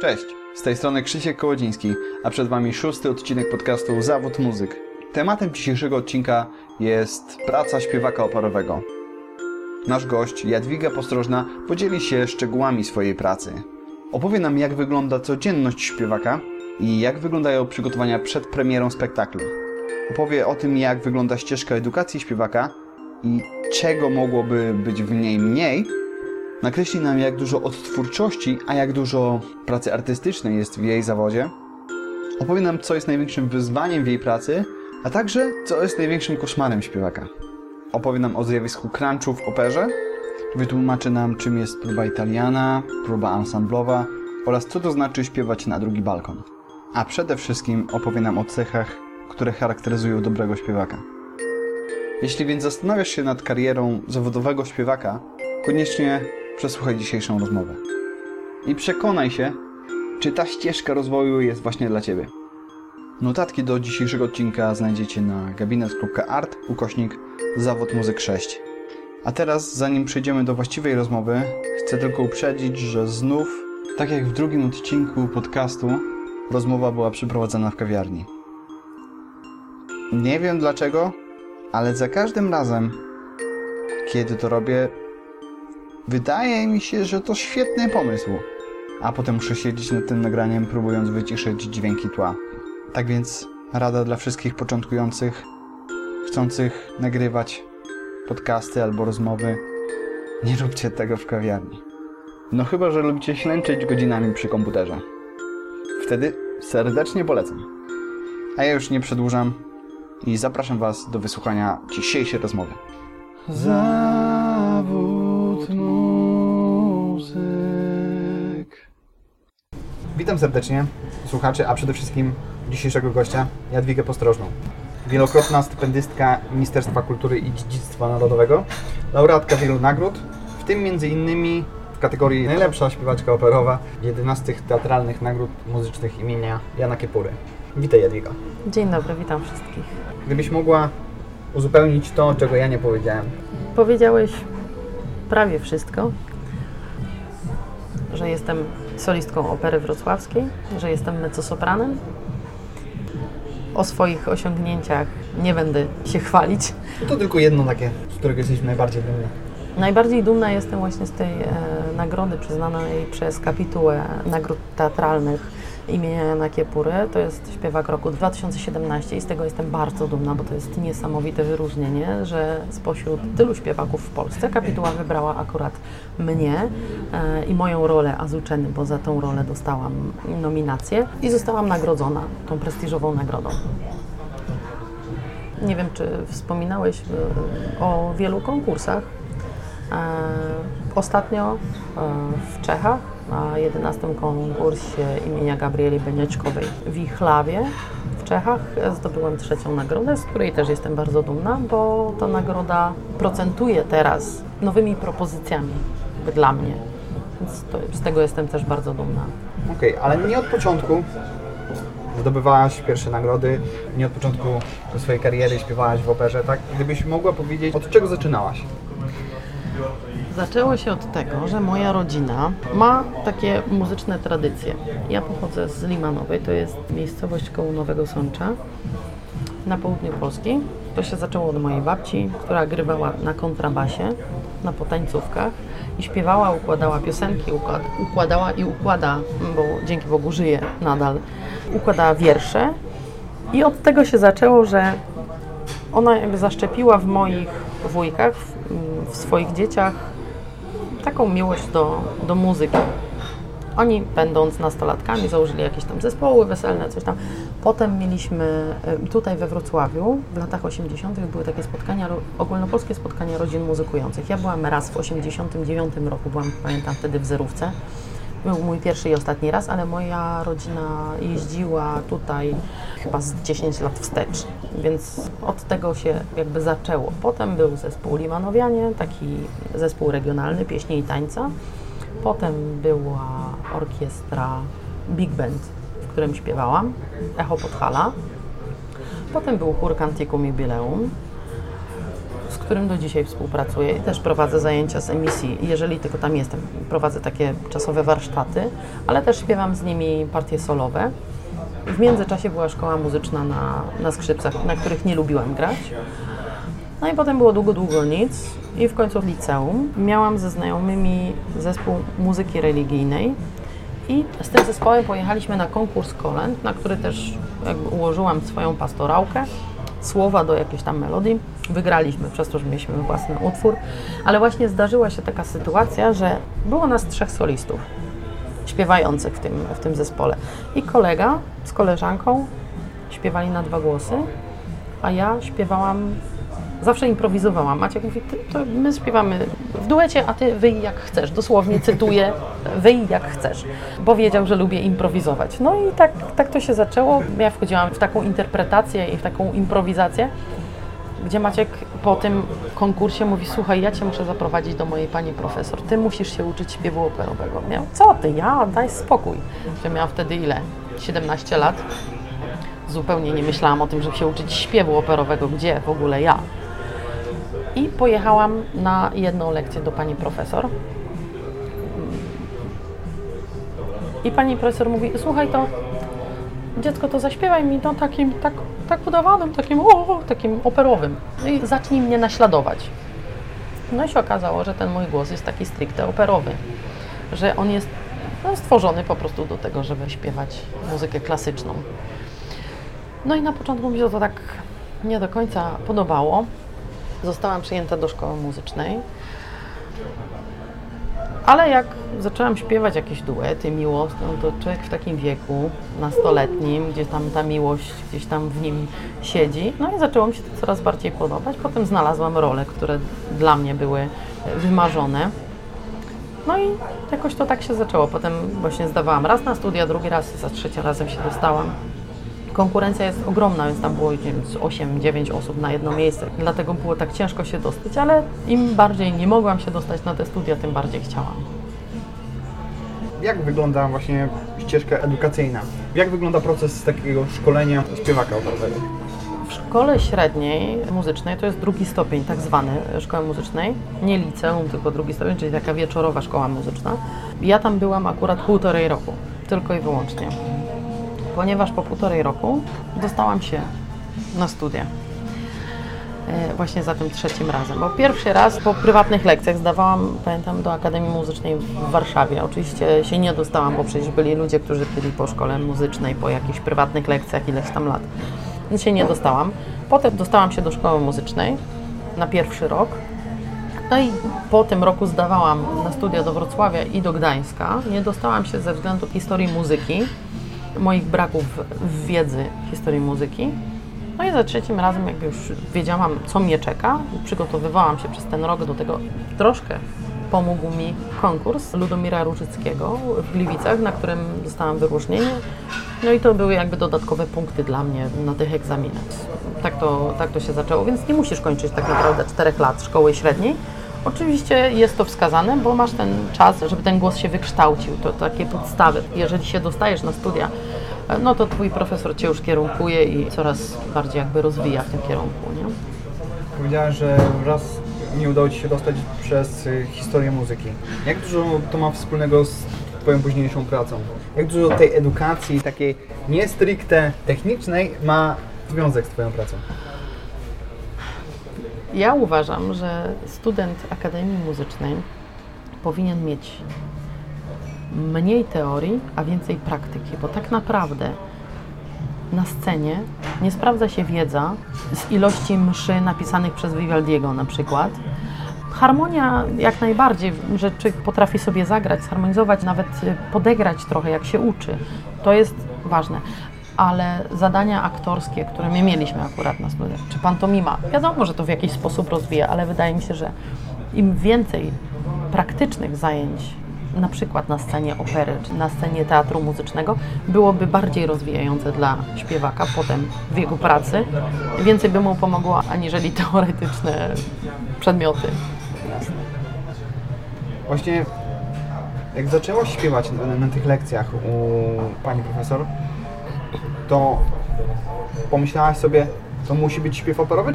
Cześć, z tej strony Krzysiek Kołodziński, a przed Wami szósty odcinek podcastu Zawód Muzyk. Tematem dzisiejszego odcinka jest praca śpiewaka operowego. Nasz gość, Jadwiga Postrożna, podzieli się szczegółami swojej pracy. Opowie nam, jak wygląda codzienność śpiewaka i jak wyglądają przygotowania przed premierą spektaklu. Opowie o tym, jak wygląda ścieżka edukacji śpiewaka i czego mogłoby być w niej mniej, nakreśli nam, jak dużo odtwórczości, a jak dużo pracy artystycznej jest w jej zawodzie. Opowie nam, co jest największym wyzwaniem w jej pracy, a także, co jest największym koszmarem śpiewaka. Opowie nam o zjawisku crunchu w operze, wytłumaczy nam, czym jest próba italiana, próba ansamblowa oraz co to znaczy śpiewać na drugi balkon. A przede wszystkim opowie nam o cechach, które charakteryzują dobrego śpiewaka. Jeśli więc zastanawiasz się nad karierą zawodowego śpiewaka, koniecznie przesłuchaj dzisiejszą rozmowę. I przekonaj się, czy ta ścieżka rozwoju jest właśnie dla Ciebie. Notatki do dzisiejszego odcinka znajdziecie na gabinet.art ukośnik zawód muzyk 6. A teraz, zanim przejdziemy do właściwej rozmowy, chcę tylko uprzedzić, że znów, tak jak w drugim odcinku podcastu, rozmowa była przeprowadzana w kawiarni. Nie wiem dlaczego, ale za każdym razem, kiedy to robię, wydaje mi się, że to świetny pomysł. A potem muszę siedzieć nad tym nagraniem, próbując wyciszyć dźwięki tła. Tak więc rada dla wszystkich początkujących, chcących nagrywać podcasty albo rozmowy, nie róbcie tego w kawiarni. No chyba, że lubicie ślęczyć godzinami przy komputerze. Wtedy serdecznie polecam. A ja już nie przedłużam i zapraszam Was do wysłuchania dzisiejszej rozmowy. Zawód muzyk. Witam serdecznie słuchaczy, a przede wszystkim dzisiejszego gościa, Jadwigę Postrożną. Wielokrotna stypendystka Ministerstwa Kultury i Dziedzictwa Narodowego, laureatka wielu nagród, w tym między innymi w kategorii najlepsza śpiewaczka operowa 11 teatralnych nagród muzycznych imienia Jana Kiepury. Witaj Jadwiga. Dzień dobry, witam wszystkich. Gdybyś mogła uzupełnić to, czego ja nie powiedziałem. Powiedziałeś prawie wszystko, że jestem solistką opery wrocławskiej, że jestem mezzosopranem. O swoich osiągnięciach nie będę się chwalić. To tylko jedno takie, z którego jesteśmy najbardziej dumni. Najbardziej dumna jestem właśnie z tej e, nagrody przyznanej przez kapitułę nagród teatralnych imienia Jana Kiepury. To jest śpiewak roku 2017 i z tego jestem bardzo dumna, bo to jest niesamowite wyróżnienie, że spośród tylu śpiewaków w Polsce kapituła wybrała akurat mnie e, i moją rolę Azuczeny, bo za tą rolę dostałam nominację i zostałam nagrodzona tą prestiżową nagrodą. Nie wiem, czy wspominałeś e, o wielu konkursach. E, Ostatnio e, w Czechach na 11 konkursie imienia Gabrieli Benieczkowej w Wichlawie w Czechach zdobyłem trzecią nagrodę, z której też jestem bardzo dumna, bo ta nagroda procentuje teraz nowymi propozycjami dla mnie. Więc to, z tego jestem też bardzo dumna. Okej, ale nie od początku zdobywałaś pierwsze nagrody, nie od początku swojej kariery śpiewałaś w operze, tak? Gdybyś mogła powiedzieć, od czego zaczynałaś? Zaczęło się od tego, że moja rodzina ma takie muzyczne tradycje. Ja pochodzę z Limanowej, to jest miejscowość koło Nowego Sącza na południu Polski. To się zaczęło od mojej babci, która grywała na kontrabasie, na potańcówkach i śpiewała, układała piosenki, układ, układała i układa, bo dzięki Bogu żyje nadal, układała wiersze. I od tego się zaczęło, że ona jakby zaszczepiła w moich wujkach, w, w swoich dzieciach taką miłość do, do muzyki. Oni, będąc nastolatkami, założyli jakieś tam zespoły weselne, coś tam. Potem mieliśmy tutaj we Wrocławiu, w latach 80. były takie spotkania, ogólnopolskie spotkania rodzin muzykujących. Ja byłam raz w 89 roku, byłam, pamiętam, wtedy w Zerówce. Był mój pierwszy i ostatni raz, ale moja rodzina jeździła tutaj chyba z 10 lat wstecz, więc od tego się jakby zaczęło. Potem był zespół Limanowianie, taki zespół regionalny pieśni i tańca. Potem była orkiestra Big Band, w którym śpiewałam, Echo Podhala. Potem był chór Canticum Jubileum, którym do dzisiaj współpracuję i też prowadzę zajęcia z emisji, jeżeli tylko tam jestem. Prowadzę takie czasowe warsztaty, ale też śpiewam z nimi partie solowe. W międzyczasie była szkoła muzyczna na, na skrzypcach, na których nie lubiłam grać. No i potem było długo, długo nic i w końcu w liceum miałam ze znajomymi zespół muzyki religijnej i z tym zespołem pojechaliśmy na konkurs kolęd, na który też ułożyłam swoją pastorałkę, słowa do jakiejś tam melodii. Wygraliśmy przez to, że mieliśmy własny utwór, ale właśnie zdarzyła się taka sytuacja, że było nas trzech solistów śpiewających w tym, w tym zespole. I kolega z koleżanką śpiewali na dwa głosy, a ja śpiewałam, zawsze improwizowałam. Maciek mówi, to my śpiewamy w duecie, a ty wyj jak chcesz. Dosłownie cytuję, wyj jak chcesz. Bo wiedział, że lubię improwizować. No i tak, tak to się zaczęło. Ja wchodziłam w taką interpretację i w taką improwizację, gdzie Maciek po tym konkursie mówi, słuchaj, ja Cię muszę zaprowadzić do mojej pani profesor, Ty musisz się uczyć śpiewu operowego. Miał, co Ty, ja, daj spokój. Że miałam wtedy ile? 17 lat. Zupełnie nie myślałam o tym, żeby się uczyć śpiewu operowego, gdzie w ogóle ja. I pojechałam na jedną lekcję do pani profesor. I pani profesor mówi, słuchaj, to dziecko, to zaśpiewaj mi to takim, tak, tak udawanym, takim, o, takim operowym. No i zacznij mnie naśladować. No i się okazało, że ten mój głos jest taki stricte operowy, że on jest no, stworzony po prostu do tego, żeby śpiewać muzykę klasyczną. No i na początku mi się to tak nie do końca podobało. Zostałam przyjęta do szkoły muzycznej. Ale jak zaczęłam śpiewać jakieś duety miłosne, to człowiek w takim wieku, nastoletnim, gdzie tam ta miłość gdzieś tam w nim siedzi, no i zaczęło mi się to coraz bardziej podobać. Potem znalazłam role, które dla mnie były wymarzone. No i jakoś to tak się zaczęło. Potem właśnie zdawałam raz na studia, drugi raz, za trzecim razem się dostałam. Konkurencja jest ogromna, więc tam było 8-9 osób na jedno miejsce, dlatego było tak ciężko się dostać, ale im bardziej nie mogłam się dostać na te studia, tym bardziej chciałam. Jak wygląda właśnie ścieżka edukacyjna? Jak wygląda proces takiego szkolenia śpiewaka operowego? W szkole średniej muzycznej to jest drugi stopień, tak zwany szkoły muzycznej, nie liceum, tylko drugi stopień, czyli taka wieczorowa szkoła muzyczna. Ja tam byłam akurat półtorej roku, tylko i wyłącznie ponieważ po półtorej roku dostałam się na studia. E, właśnie za tym trzecim razem. Bo pierwszy raz po prywatnych lekcjach zdawałam, pamiętam, do Akademii Muzycznej w Warszawie. Oczywiście się nie dostałam, bo przecież byli ludzie, którzy byli po szkole muzycznej, po jakichś prywatnych lekcjach ileś tam lat. Więc się nie dostałam. Potem dostałam się do szkoły muzycznej na pierwszy rok. No i po tym roku zdawałam na studia do Wrocławia i do Gdańska. Nie dostałam się ze względu historii muzyki moich braków w wiedzy historii muzyki. No i za trzecim razem, jakby już wiedziałam, co mnie czeka, przygotowywałam się przez ten rok do tego troszkę. Pomógł mi konkurs Ludomira Różyckiego w Gliwicach, na którym dostałam wyróżnienie. No i to były jakby dodatkowe punkty dla mnie na tych egzaminach. Tak to, tak to się zaczęło, więc nie musisz kończyć tak naprawdę czterech lat szkoły średniej, Oczywiście jest to wskazane, bo masz ten czas, żeby ten głos się wykształcił. To takie podstawy. Jeżeli się dostajesz na studia, no to twój profesor cię już kierunkuje i coraz bardziej jakby rozwija w tym kierunku. Nie? Powiedziałeś, że raz nie udało Ci się dostać przez y, historię muzyki. Jak dużo to ma wspólnego z Twoją późniejszą pracą? Jak dużo tej edukacji, takiej nie stricte technicznej, ma związek z Twoją pracą? Ja uważam, że student Akademii Muzycznej powinien mieć mniej teorii, a więcej praktyki, bo tak naprawdę na scenie nie sprawdza się wiedza z ilości mszy napisanych przez Vivaldiego na przykład. Harmonia jak najbardziej, że potrafi sobie zagrać, zharmonizować, nawet podegrać trochę jak się uczy. To jest ważne ale zadania aktorskie, które my mieliśmy akurat na studiach, czy pantomima, wiadomo, że to w jakiś sposób rozwija, ale wydaje mi się, że im więcej praktycznych zajęć, na przykład na scenie opery, czy na scenie teatru muzycznego, byłoby bardziej rozwijające dla śpiewaka potem w jego pracy. Więcej by mu pomogło, aniżeli teoretyczne przedmioty. Właśnie jak zaczęłaś śpiewać na, na tych lekcjach u pani profesor, to pomyślałaś sobie, to musi być śpiew operowy?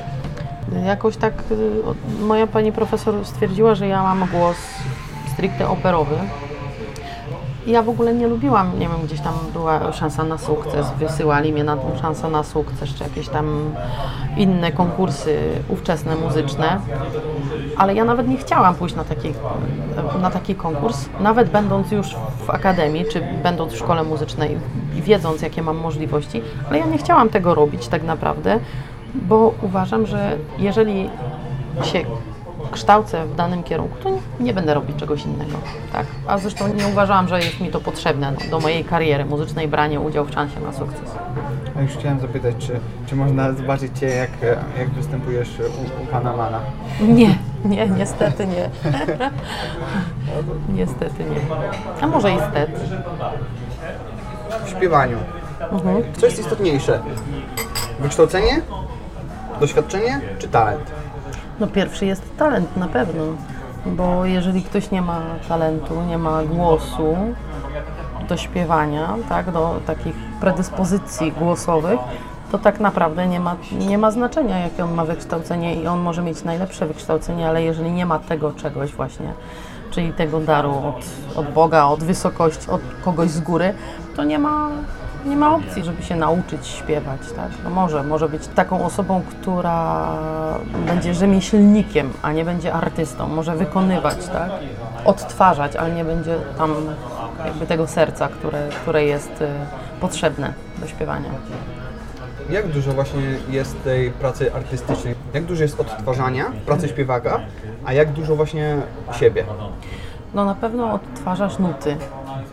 Jakoś tak y, moja pani profesor stwierdziła, że ja mam głos stricte operowy. Ja w ogóle nie lubiłam, nie wiem, gdzieś tam była szansa na sukces, wysyłali mnie na tą szansę na sukces, czy jakieś tam inne konkursy ówczesne muzyczne, ale ja nawet nie chciałam pójść na taki, na taki konkurs, nawet będąc już w akademii, czy będąc w szkole muzycznej wiedząc, jakie mam możliwości, ale ja nie chciałam tego robić tak naprawdę, bo uważam, że jeżeli się kształcę w danym kierunku, to nie, nie będę robić czegoś innego. Tak? A zresztą nie uważałam, że jest mi to potrzebne no, do mojej kariery muzycznej, branie udziału w szansie na sukces. A już chciałem zapytać, czy, czy można zobaczyć Cię, jak, jak występujesz u, u pana Mana? Nie, nie, niestety nie. niestety nie. A może i stety. W śpiewaniu. Mhm. Co jest istotniejsze? Wykształcenie? Doświadczenie czy talent? No pierwszy jest talent na pewno, bo jeżeli ktoś nie ma talentu, nie ma głosu do śpiewania, tak, do takich predyspozycji głosowych, to tak naprawdę nie ma, nie ma znaczenia, jakie on ma wykształcenie i on może mieć najlepsze wykształcenie, ale jeżeli nie ma tego czegoś właśnie, czyli tego daru od, od Boga, od wysokości, od kogoś z góry, to nie ma, nie ma opcji, żeby się nauczyć śpiewać. Tak? No może, może być taką osobą, która będzie rzemieślnikiem, a nie będzie artystą. Może wykonywać, tak? odtwarzać, ale nie będzie tam jakby tego serca, które, które jest y, potrzebne do śpiewania. Jak dużo właśnie jest tej pracy artystycznej? Jak dużo jest odtwarzania pracy śpiewaka, a jak dużo właśnie siebie? No na pewno odtwarzasz nuty,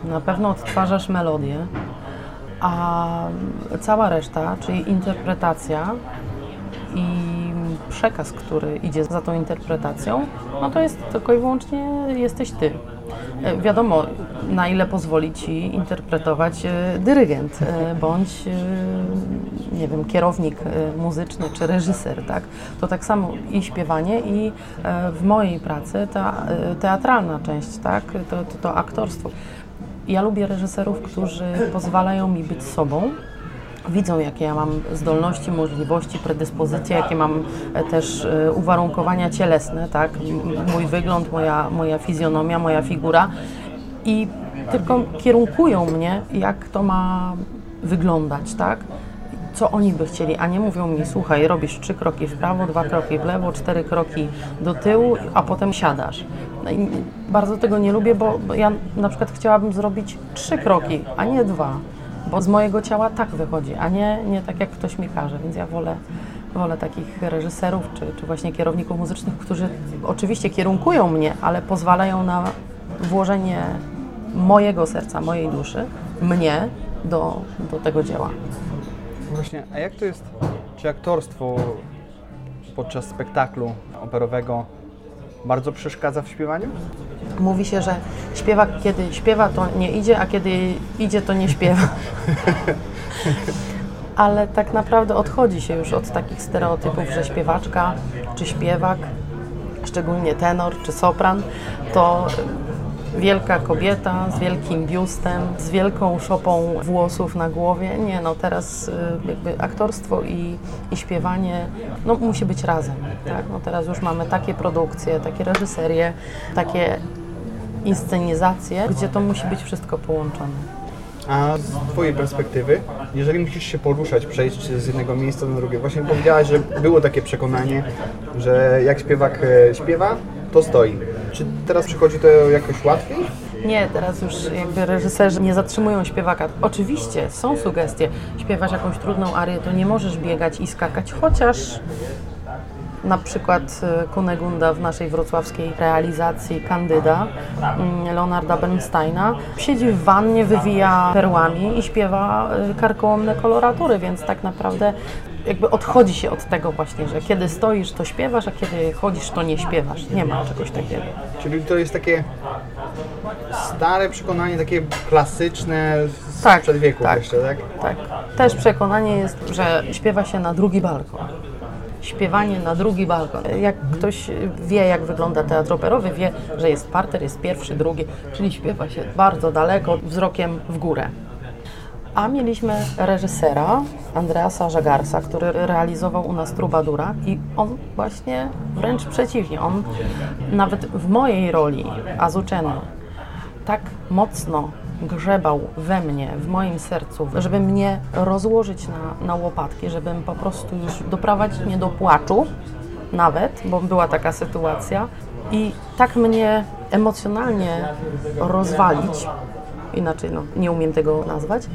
na pewno odtwarzasz melodię, a cała reszta, czyli interpretacja i przekaz, który idzie za tą interpretacją, no to jest tylko i wyłącznie jesteś ty. E, Wiadomo, na ile pozwoli ci interpretować e, dyrygent e, bądź nie wiem, kierownik muzyczny czy reżyser, tak? To tak samo i śpiewanie i w mojej pracy ta teatralna część, tak? To, to, to aktorstwo. Ja lubię reżyserów, którzy pozwalają mi być sobą, widzą, jakie ja mam zdolności, możliwości, predyspozycje, jakie mam e, też e, uwarunkowania cielesne, tak? Mój wygląd, moja, moja fizjonomia, moja figura i tylko kierunkują mnie, jak to ma wyglądać, tak? Co oni by chcieli, a nie mówią mi, słuchaj, robisz trzy kroki w prawo, dwa kroki w lewo, cztery kroki do tyłu, a potem siadasz. No bardzo tego nie lubię, bo ja na przykład chciałabym zrobić trzy kroki, a nie dwa bo z mojego ciała tak wychodzi, a nie, nie tak jak ktoś mi każe, więc ja wolę, wolę takich reżyserów czy, czy właśnie kierowników muzycznych, którzy oczywiście kierunkują mnie, ale pozwalają na włożenie mojego serca, mojej duszy, mnie do, do tego dzieła. Właśnie, a jak to jest, czy aktorstwo podczas spektaklu operowego bardzo przeszkadza w śpiewaniu? Mówi się, że śpiewak kiedy śpiewa, to nie idzie, a kiedy idzie, to nie śpiewa. Ale tak naprawdę odchodzi się już od takich stereotypów, że śpiewaczka czy śpiewak, szczególnie tenor czy sopran, to wielka kobieta z wielkim biustem, z wielką szopą włosów na głowie. Nie, no teraz y, jakby aktorstwo i, i śpiewanie no, musi być razem. Tak? No teraz już mamy takie produkcje, takie reżyserie, takie inscenizacje, gdzie to musi być wszystko połączone. A z Twojej perspektywy, jeżeli musisz się poruszać, przejść z jednego miejsca na drugie, właśnie powiedziałaś, że było takie przekonanie, że jak śpiewak e, śpiewa, to stoi. Czy teraz przychodzi to jakoś łatwiej? Nie, teraz już jakby reżyserzy nie zatrzymują śpiewaka. Oczywiście są sugestie. Śpiewasz jakąś trudną arię, to nie możesz biegać i skakać, chociaż na przykład e, Kunegunda w naszej wrocławskiej realizacji Kandyda mm, Leonarda Bernsteina siedzi w wannie, wywija perłami i śpiewa e, karkołomne koloratury, więc tak naprawdę jakby odchodzi się od tego właśnie, że kiedy stoisz to śpiewasz, a kiedy chodzisz to nie śpiewasz. Nie ma czegoś takiego. Czyli to jest takie stare przekonanie, takie klasyczne z Tak, wieków tak. jeszcze, tak? Tak. Też przekonanie jest, że śpiewa się na drugi balkon. Śpiewanie na drugi balkon. Jak ktoś wie, jak wygląda teatr operowy, wie, że jest parter, jest pierwszy, drugi, czyli śpiewa się bardzo daleko, wzrokiem w górę. A mieliśmy reżysera Andreasa Żagarsa, który realizował u nas Trubadura i on właśnie wręcz przeciwnie, on nawet w mojej roli Azuczeny tak mocno grzebał we mnie, w moim sercu, żeby mnie rozłożyć na, na łopatki, żebym po prostu już doprowadzić mnie do płaczu nawet, bo była taka sytuacja i tak mnie emocjonalnie rozwalić, inaczej no, nie umiem tego nazwać,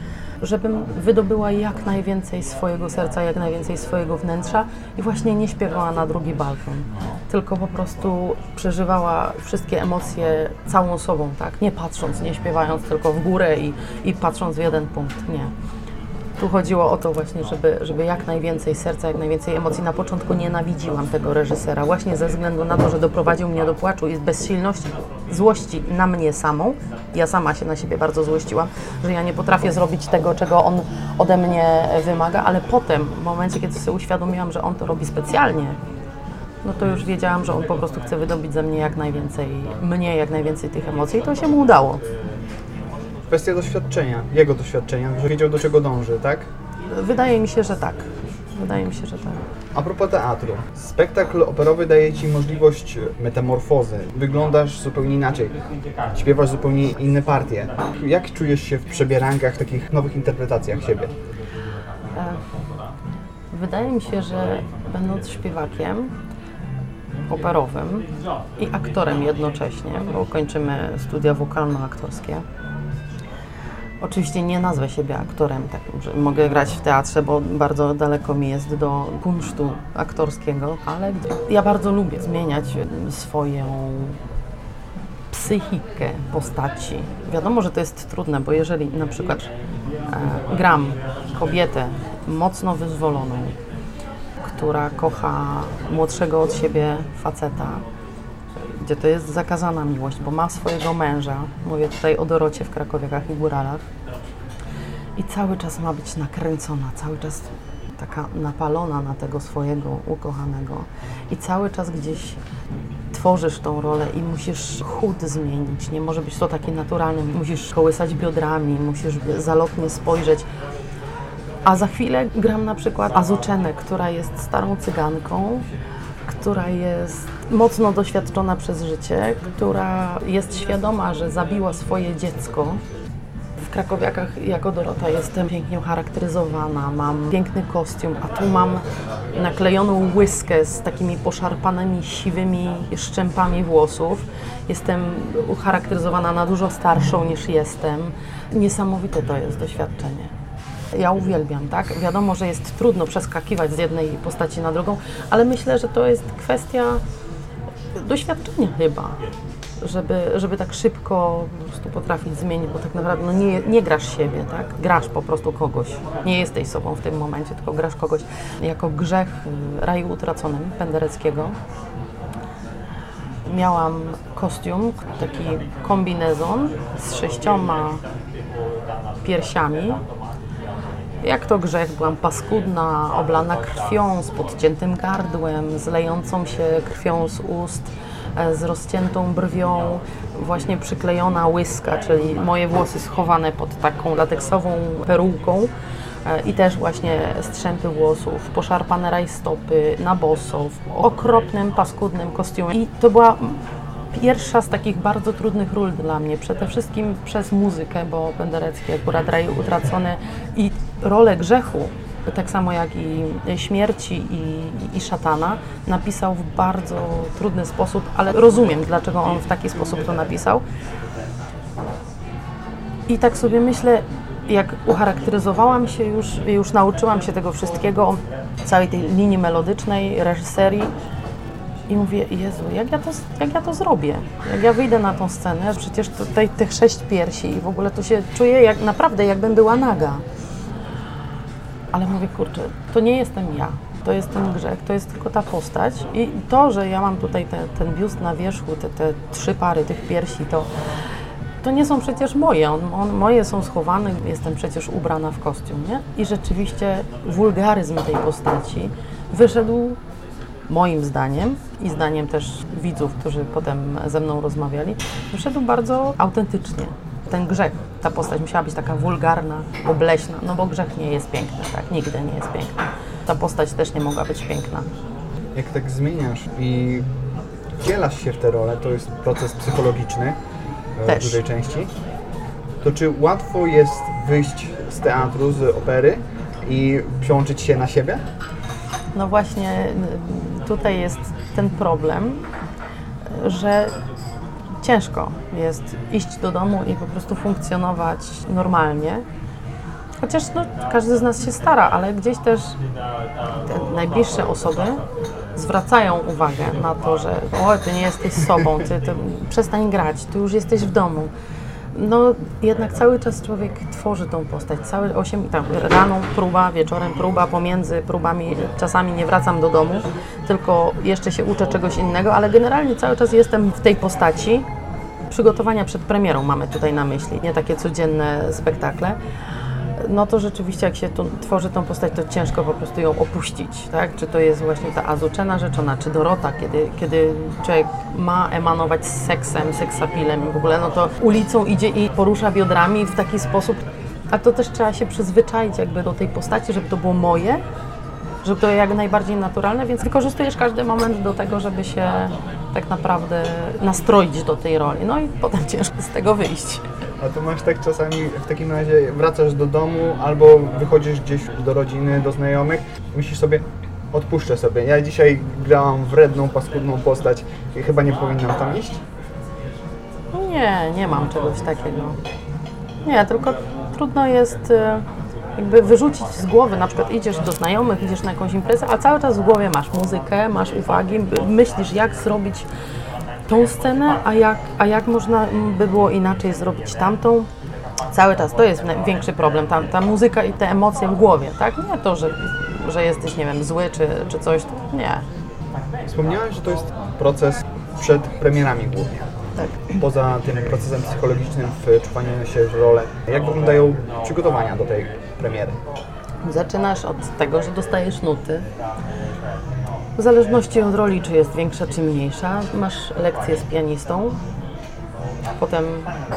żebym wydobyła jak najwięcej swojego serca, jak najwięcej swojego wnętrza i właśnie nie śpiewała na drugi balkon, tylko po prostu przeżywała wszystkie emocje całą sobą, tak? Nie patrząc, nie śpiewając tylko w górę i, i patrząc w jeden punkt, nie. Tu chodziło o to właśnie, żeby, żeby jak najwięcej serca, jak najwięcej emocji. Na początku nienawidziłam tego reżysera, właśnie ze względu na to, że doprowadził mnie do płaczu i bezsilności, złości na mnie samą. Ja sama się na siebie bardzo złościłam, że ja nie potrafię zrobić tego, czego on ode mnie wymaga, ale potem, w momencie, kiedy sobie uświadomiłam, że on to robi specjalnie, no to już wiedziałam, że on po prostu chce wydobyć ze mnie jak najwięcej, mnie jak najwięcej tych emocji i to się mu udało. Kwestia doświadczenia, jego doświadczenia, że wiedział do czego dąży, tak? Wydaje mi się, że tak. Wydaje mi się, że tak. A propos teatru. Spektakl operowy daje Ci możliwość metamorfozy. Wyglądasz zupełnie inaczej. Śpiewasz zupełnie inne partie. Jak czujesz się w przebierankach, takich nowych interpretacjach siebie? Wydaje mi się, że będąc śpiewakiem operowym i aktorem jednocześnie, bo kończymy studia wokalno-aktorskie. Oczywiście nie nazwę siebie aktorem, tak, że mogę grać w teatrze, bo bardzo daleko mi jest do kunsztu aktorskiego, ale ja bardzo lubię zmieniać swoją psychikę postaci. Wiadomo, że to jest trudne, bo jeżeli na przykład e, gram kobietę mocno wyzwoloną, która kocha młodszego od siebie faceta, gdzie to jest zakazana miłość, bo ma swojego męża, mówię tutaj o Dorocie w Krakowiakach i Góralach, i cały czas ma być nakręcona, cały czas taka napalona na tego swojego ukochanego. I cały czas gdzieś tworzysz tą rolę i musisz chód zmienić, nie może być to takie naturalne, musisz kołysać biodrami, musisz zalotnie spojrzeć. A za chwilę gram na przykład Azuczenę, która jest starą cyganką, która jest mocno doświadczona przez życie, która jest świadoma, że zabiła swoje dziecko. W Krakowiakach jako Dorota jestem pięknie ucharakteryzowana, mam piękny kostium, a tu mam naklejoną łyskę z takimi poszarpanymi, siwymi szczępami włosów. Jestem ucharakteryzowana na dużo starszą niż jestem. Niesamowite to jest doświadczenie. Ja uwielbiam, tak? Wiadomo, że jest trudno przeskakiwać z jednej postaci na drugą, ale myślę, że to jest kwestia doświadczenia chyba, żeby, żeby tak szybko po prostu potrafić zmienić, bo tak naprawdę no nie, nie grasz siebie, tak? Grasz po prostu kogoś. Nie jesteś sobą w tym momencie, tylko grasz kogoś. Jako grzech y, Raju Utraconym Pendereckiego miałam kostium, taki kombinezon z sześcioma piersiami, jak to grzech, byłam paskudna, oblana krwią, z podciętym gardłem, z lejącą się krwią z ust, e, z rozciętą brwią, właśnie przyklejona łyska, czyli moje włosy schowane pod taką lateksową peruką e, i też właśnie strzępy włosów, poszarpane rajstopy, na boso, w okropnym, paskudnym kostiumie. I to była pierwsza z takich bardzo trudnych ról dla mnie, przede wszystkim przez muzykę, bo Penderecki akurat raj utracony i rolę grzechu, tak samo jak i śmierci i, i, szatana, napisał w bardzo trudny sposób, ale rozumiem, dlaczego on w taki sposób to napisał. I tak sobie myślę, jak ucharakteryzowałam się już, już nauczyłam się tego wszystkiego, całej tej linii melodycznej, reżyserii, i mówię, Jezu, jak ja, to, jak ja to zrobię? Jak ja wyjdę na tą scenę, przecież tutaj tych sześć piersi i w ogóle to się czuję jak, naprawdę, jakbym była naga. Ale mówię, kurczę, to nie jestem ja. To jest ten grzech, to jest tylko ta postać. I to, że ja mam tutaj te, ten biust na wierzchu, te, te trzy pary tych piersi, to, to nie są przecież moje. On, on, moje są schowane, jestem przecież ubrana w kostium, nie? I rzeczywiście wulgaryzm tej postaci wyszedł moim zdaniem i zdaniem też widzów, którzy potem ze mną rozmawiali, wyszedł bardzo autentycznie. ten grzech, ta postać musiała być taka wulgarna, obleśna, no bo grzech nie jest piękny, tak, nigdy nie jest piękny. Ta postać też nie mogła być piękna. Jak tak zmieniasz i wcielasz się w tę rolę, to jest proces psychologiczny e, w Też. dużej części, to czy łatwo jest wyjść z teatru, z opery i przełączyć się na siebie? No właśnie tutaj jest ten problem, że ciężko jest iść do domu i po prostu funkcjonować normalnie. Chociaż no, każdy z nas się stara, ale gdzieś też te najbliższe osoby zwracają uwagę na to, że o, ty nie jesteś sobą, ty, ty przestań grać, ty już jesteś w domu. No jednak cały czas człowiek tworzy tą postać, cały osiem, tam rano próba, wieczorem próba, pomiędzy próbami czasami nie wracam do domu, tylko jeszcze się uczę czegoś innego, ale generalnie cały czas jestem w tej postaci. Przygotowania przed premierą mamy tutaj na myśli, nie takie codzienne spektakle no to rzeczywiście jak się tu tworzy tą postać, to ciężko po prostu ją opuścić, tak? Czy to jest właśnie ta Azucze narzeczona, czy Dorota, kiedy, kiedy człowiek ma emanować seksem, seksapilem w ogóle, no to ulicą idzie i porusza biodrami w taki sposób, a to też trzeba się przyzwyczaić jakby do tej postaci, żeby to było moje, żeby to jak najbardziej naturalne, więc wykorzystujesz każdy moment do tego, żeby się tak naprawdę nastroić do tej roli, no i potem ciężko z tego wyjść. A to masz tak czasami w takim razie wracasz do domu albo wychodzisz gdzieś do rodziny, do znajomych, myślisz sobie, odpuszczę sobie. Ja dzisiaj grałam wredną, paskudną postać i chyba nie powinnam tam iść. Nie, nie mam czegoś takiego. Nie, tylko trudno jest e, jakby wyrzucić z głowy, na przykład idziesz do znajomych, idziesz na jakąś imprezę, a cały czas w głowie masz muzykę, masz uwagi, myślisz jak zrobić tą scenę, a jak, a jak można by było inaczej zrobić tamtą. Cały czas to jest największy problem, ta, ta muzyka i te emocje w głowie, tak? Nie to, że, że jesteś, nie wiem, zły czy, czy coś, nie. Wspomniałeś, że to jest proces przed premierami głównie. Tak. Poza tym procesem psychologicznym w czuwaniu się w rolę, jak wyglądają przygotowania do tej premiery? Zaczynasz od tego, że dostajesz nuty. W zależności od roli, czy jest większa, czy mniejsza, masz lekcje z pianistą. Potem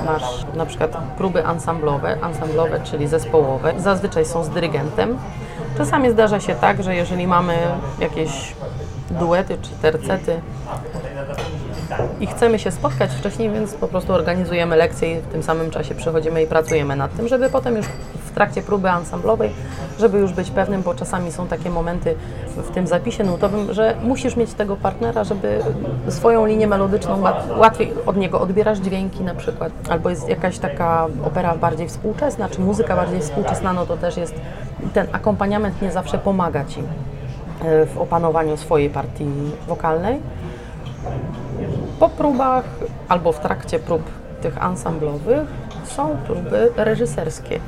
masz na przykład próby ansamblowe, ansamblowe, czyli zespołowe. Zazwyczaj są z dyrygentem. Czasami zdarza się tak, że jeżeli mamy jakieś duety czy tercety i chcemy się spotkać wcześniej, więc po prostu organizujemy lekcje i w tym samym czasie przychodzimy i pracujemy nad tym, żeby potem już w trakcie próby ansamblowej, żeby już być pewnym, bo czasami są takie momenty w tym zapisie nutowym, że musisz mieć tego partnera, żeby swoją linię melodyczną łat- łatwiej od niego odbierasz dźwięki na przykład, albo jest jakaś taka opera bardziej współczesna, czy muzyka bardziej współczesna, no to też jest ten akompaniament nie zawsze pomaga Ci e, w opanowaniu swojej partii wokalnej. Po próbach albo w trakcie prób tych ansamblowych są próby reżyserskie. E,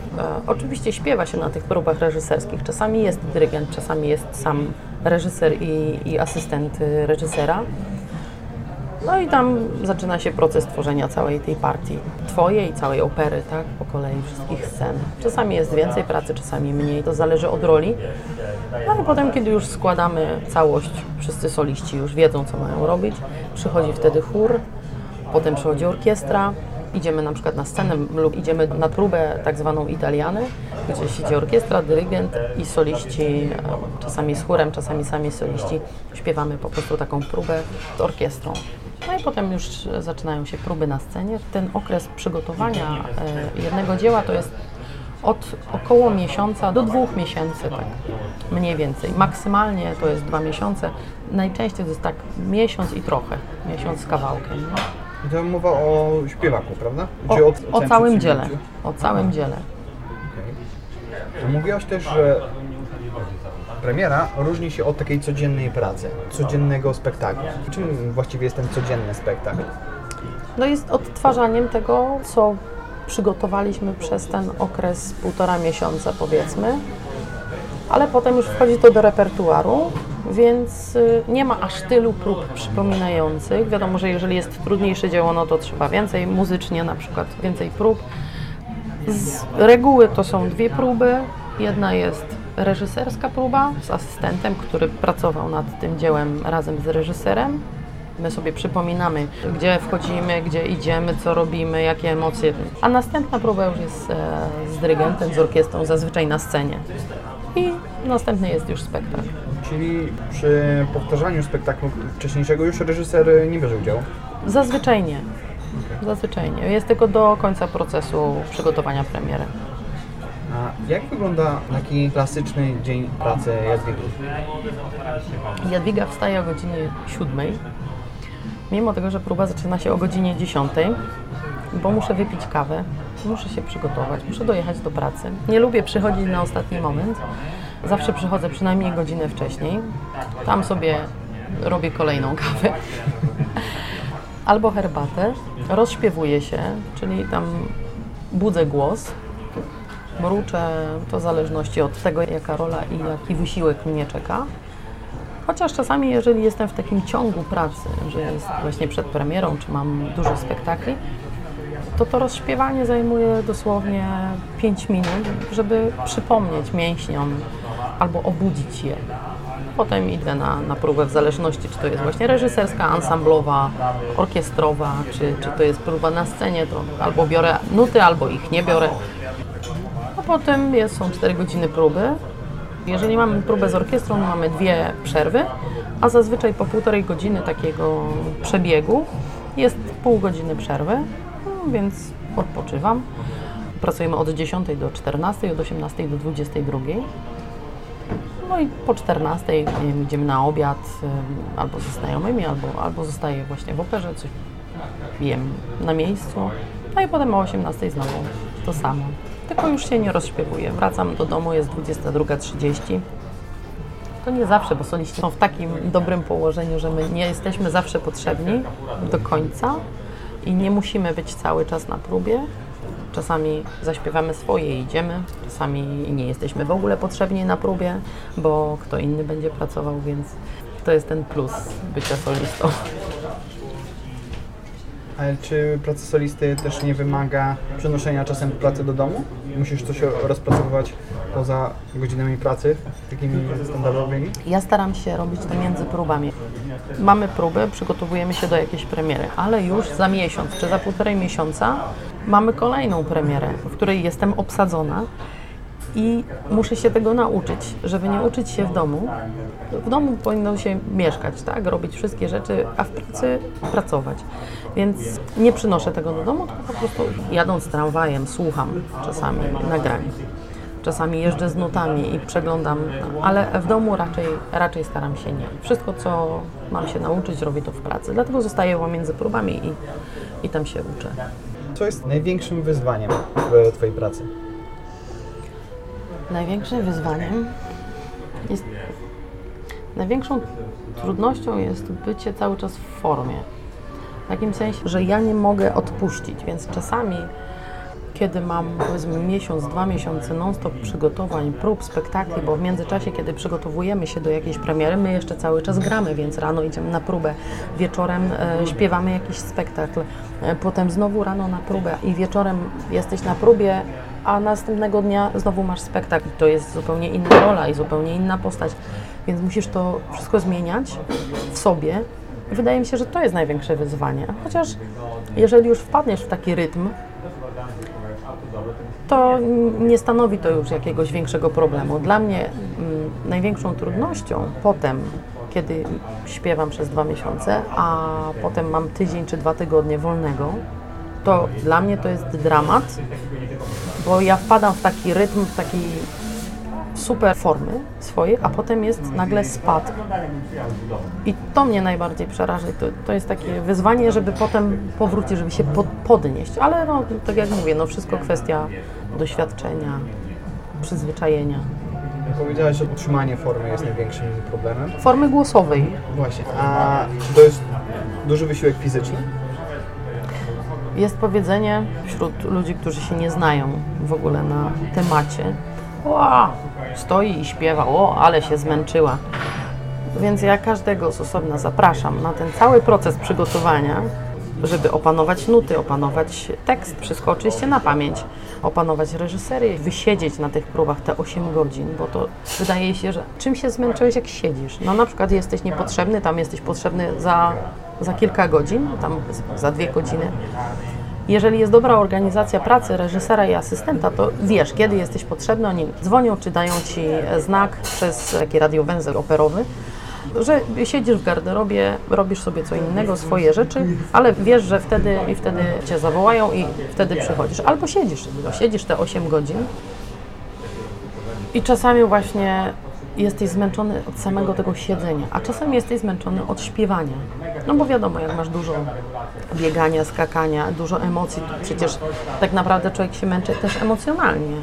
oczywiście śpiewa się na tych próbach reżyserskich. Czasami jest dyrygent, czasami jest sam reżyser i, i asystent reżysera. No i tam zaczyna się proces tworzenia całej tej partii. Twojej całej opery, tak? Po kolei wszystkich scen. Czasami jest więcej pracy, czasami mniej. To zależy od roli. No i potem, kiedy już składamy całość, wszyscy soliści już wiedzą, co mają robić, przychodzi wtedy chór, potem przychodzi orkiestra, idziemy na przykład na scenę lub idziemy na próbę tak zwaną italianę, gdzie siedzi orkiestra, dyrygent i soliści, czasami z chórem, czasami sami soliści. Śpiewamy po prostu taką próbę z orkiestrą. No i potem już zaczynają się próby na scenie. Ten okres przygotowania e, jednego dzieła to jest od około miesiąca do dwóch miesięcy, tak mniej więcej. Maksymalnie to jest dwa miesiące. Najczęściej to jest tak miesiąc i trochę, miesiąc z kawałkiem. No. I to mowa o śpiewaku, prawda? O, Czy o całym dziele, o całym dziele. Okej. Mówiłaś też, że premiera różni się od takiej codziennej pracy, codziennego spektaklu. Czym właściwie jest ten codzienny spektakl? No jest odtwarzaniem tego, co przygotowaliśmy przez ten okres półtora miesiąca powiedzmy, ale potem już wchodzi to do repertuaru, więc y, nie ma aż tylu prób przypominających. Wiadomo, że jeżeli jest trudniejsze dzieło, no to trzeba więcej muzycznie, na przykład więcej prób. Z reguły to są dwie próby. Jedna jest reżyserska próba z asystentem, który pracował nad tym dziełem razem z reżyserem. My sobie przypominamy, gdzie wchodzimy, gdzie idziemy, co robimy, jakie emocje. A następna próba już jest e, z dyrygentem, z orkiestrą, zazwyczaj na scenie. I następny jest już spektakl. Czyli przy powtarzaniu spektaklu wcześniejszego już reżyser nie bierze udziału. Zazwyczaj nie. Zazwyczaj nie. Jest tylko do końca procesu przygotowania premiery. A jak wygląda taki klasyczny dzień pracy Jadwigi? Jadwiga wstaje o godzinie 7, mimo tego, że próba zaczyna się o godzinie 10, bo muszę wypić kawę, muszę się przygotować, muszę dojechać do pracy. Nie lubię przychodzić na ostatni moment. Zawsze przychodzę przynajmniej godzinę wcześniej. Tam sobie robię kolejną kawę albo herbatę. Rozśpiewuję się, czyli tam budzę głos, mruczę, to w zależności od tego, jaka rola i jaki wysiłek mnie czeka. Chociaż czasami, jeżeli jestem w takim ciągu pracy, że jest właśnie przed premierą, czy mam dużo spektakli, to to rozśpiewanie zajmuje dosłownie 5 minut, żeby przypomnieć mięśniom albo obudzić je. Potem idę na, na próbę w zależności, czy to jest właśnie reżyserska, ansamblowa, orkiestrowa, czy, czy to jest próba na scenie, to albo biorę nuty, albo ich nie biorę. A potem jest, są 4 godziny próby. Jeżeli mamy próbę z orkiestrą, mamy dwie przerwy, a zazwyczaj po półtorej godziny takiego przebiegu jest pół godziny przerwy, więc odpoczywam. Pracujemy od 10 do 14, od 18 do 22. No i po 14 nie wiem, idziemy na obiad albo ze znajomymi, albo, albo zostaję właśnie w operze, coś jem na miejscu. No i potem o 18 znowu to samo. Tylko już się nie rozśpiewuję. Wracam do domu, jest 22.30. To nie zawsze, bo soliści są w takim dobrym położeniu, że my nie jesteśmy zawsze potrzebni do końca i nie musimy być cały czas na próbie. Czasami zaśpiewamy swoje i idziemy, czasami nie jesteśmy w ogóle potrzebni na próbie, bo kto inny będzie pracował, więc to jest ten plus bycia solistą. Czy praca solisty też nie wymaga przenoszenia czasem pracy do domu? Musisz coś rozpracowywać poza godzinami pracy, takimi standardowymi? Ja staram się robić to między próbami. Mamy próbę, przygotowujemy się do jakiejś premiery, ale już za miesiąc czy za półtorej miesiąca mamy kolejną premierę, w której jestem obsadzona i muszę się tego nauczyć, żeby nie uczyć się w domu. W domu powinno się mieszkać, tak? Robić wszystkie rzeczy, a w pracy pracować. Więc nie przynoszę tego do domu, tylko po prostu jadąc tramwajem słucham czasami nagrań. Czasami jeżdżę z nutami i przeglądam, ale w domu raczej, raczej staram się nie. Wszystko, co mam się nauczyć, robię to w pracy. Dlatego zostaję pomiędzy próbami i, i tam się uczę. Co jest największym wyzwaniem w Twojej pracy? Największym wyzwaniem jest. Największą trudnością jest bycie cały czas w formie. W takim sensie, że ja nie mogę odpuścić, więc czasami, kiedy mam powiedzmy miesiąc, dwa miesiące non-stop przygotowań, prób, spektakli, bo w międzyczasie, kiedy przygotowujemy się do jakiejś premiery, my jeszcze cały czas gramy, więc rano idziemy na próbę, wieczorem e, śpiewamy jakiś spektakl, e, potem znowu rano na próbę i wieczorem jesteś na próbie, a następnego dnia znowu masz spektakl. To jest zupełnie inna rola i zupełnie inna postać, więc musisz to wszystko zmieniać w sobie. Wydaje mi się, że to jest największe wyzwanie. Chociaż jeżeli już wpadniesz w taki rytm, to nie stanowi to już jakiegoś większego problemu. Dla mnie mm, największą trudnością potem, kiedy śpiewam przez dwa miesiące, a potem mam tydzień czy dwa tygodnie wolnego, to dla mnie to jest dramat, bo ja wpadam w taki rytm, w taki super formy swojej, a potem jest nagle spad. I to mnie najbardziej przeraża. To, to jest takie wyzwanie, żeby potem powrócić, żeby się pod, podnieść. Ale no, tak jak mówię, no wszystko kwestia doświadczenia, przyzwyczajenia. Powiedziałaś, że utrzymanie formy jest największym problemem. Formy głosowej. Właśnie. A to jest duży wysiłek fizyczny? Jest powiedzenie wśród ludzi, którzy się nie znają w ogóle na temacie. Ła, stoi i śpiewa, o, ale się zmęczyła. Więc ja każdego z osobna zapraszam na ten cały proces przygotowania żeby opanować nuty, opanować tekst, wszystko oczywiście na pamięć, opanować reżyserię, wysiedzieć na tych próbach te 8 godzin, bo to wydaje się, że czym się zmęczyłeś, jak siedzisz? No na przykład jesteś niepotrzebny, tam jesteś potrzebny za, za kilka godzin, tam za dwie godziny. Jeżeli jest dobra organizacja pracy reżysera i asystenta, to wiesz, kiedy jesteś potrzebny, oni dzwonią czy dają ci znak przez taki radiowęzeł operowy, że siedzisz w garderobie, robisz sobie co innego, swoje rzeczy, ale wiesz, że wtedy i wtedy cię zawołają i wtedy przychodzisz. Albo siedzisz, no, siedzisz te 8 godzin i czasami właśnie jesteś zmęczony od samego tego siedzenia, a czasami jesteś zmęczony od śpiewania. No bo wiadomo, jak masz dużo biegania, skakania, dużo emocji, to przecież tak naprawdę człowiek się męczy też emocjonalnie.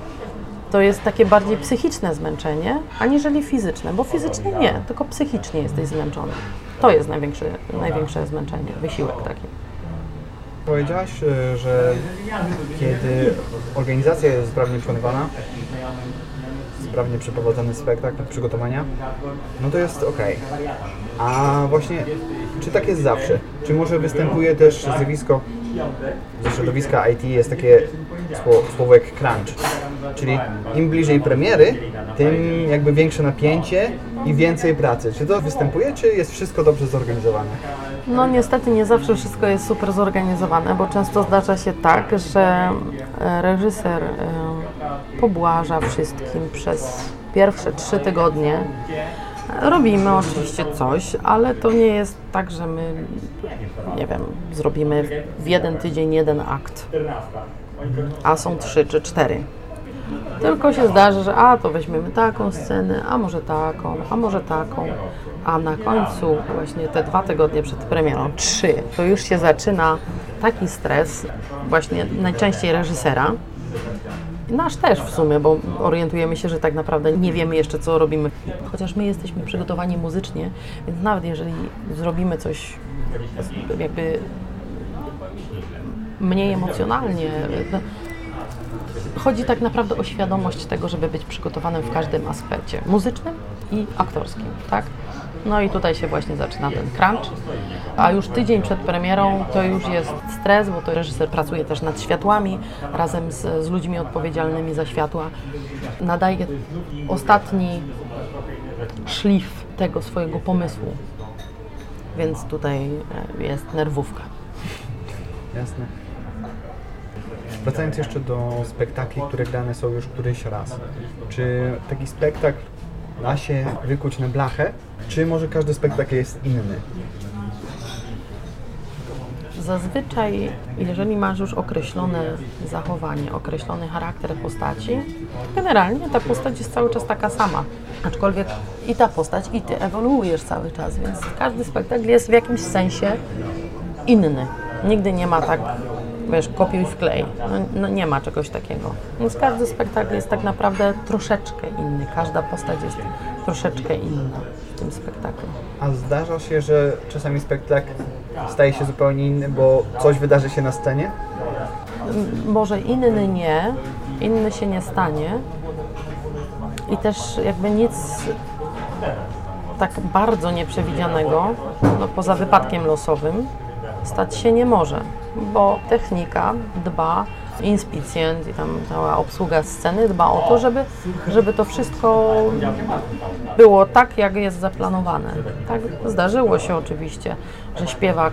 To jest takie bardziej psychiczne zmęczenie, aniżeli fizyczne, bo fizycznie nie, tylko psychicznie jesteś zmęczony. To jest największe, największe zmęczenie, wysiłek taki. Powiedziałaś, e, że kiedy organizacja jest sprawnie wykonywana, sprawnie przeprowadzony spektakl, przygotowania, no to jest ok. A właśnie, czy tak jest zawsze? Czy może występuje też zjawisko ze środowiska IT jest takie słowo, jak crunch, czyli im bliżej premiery, tym jakby większe napięcie i więcej pracy. Czy to występuje, czy jest wszystko dobrze zorganizowane? No niestety nie zawsze wszystko jest super zorganizowane, bo często zdarza się tak, że e, reżyser e, pobłaża wszystkim przez pierwsze trzy tygodnie. Robimy oczywiście coś, ale to nie jest tak, że my, nie wiem, zrobimy w jeden tydzień jeden akt, a są trzy czy cztery. Tylko się zdarzy, że a to weźmiemy taką scenę, a może taką, a może taką, a na końcu właśnie te dwa tygodnie przed premierą, trzy, to już się zaczyna taki stres, właśnie najczęściej reżysera, Nasz też w sumie, bo orientujemy się, że tak naprawdę nie wiemy jeszcze, co robimy. Chociaż my jesteśmy przygotowani muzycznie, więc nawet jeżeli zrobimy coś jakby mniej emocjonalnie, chodzi tak naprawdę o świadomość tego, żeby być przygotowanym w każdym aspekcie muzycznym i aktorskim, tak? No i tutaj się właśnie zaczyna ten crunch. A już tydzień przed premierą to już jest stres, bo to reżyser pracuje też nad światłami razem z, z ludźmi odpowiedzialnymi za światła. Nadaje ostatni szlif tego swojego pomysłu. Więc tutaj e, jest nerwówka. Jasne. Wracając jeszcze do spektakli, które grane są już któryś raz. Czy taki spektakl da się wykuć na blachę, czy może każdy spektakl jest inny? Zazwyczaj, jeżeli masz już określone zachowanie, określony charakter postaci, generalnie ta postać jest cały czas taka sama. Aczkolwiek i ta postać, i ty ewoluujesz cały czas, więc każdy spektakl jest w jakimś sensie inny. Nigdy nie ma tak, wiesz, kopiuj wklej. No, no nie ma czegoś takiego. Więc każdy spektakl jest tak naprawdę troszeczkę inny. Każda postać jest troszeczkę inna w tym spektaklu. A zdarza się, że czasami spektakl staje się zupełnie inny, bo coś wydarzy się na scenie? Może inny nie, inny się nie stanie. I też jakby nic tak bardzo nieprzewidzianego, no poza wypadkiem losowym, stać się nie może, bo technika dba, inspicjent i tam cała obsługa sceny dba o to, żeby, żeby to wszystko było tak, jak jest zaplanowane. Tak zdarzyło się oczywiście, że śpiewak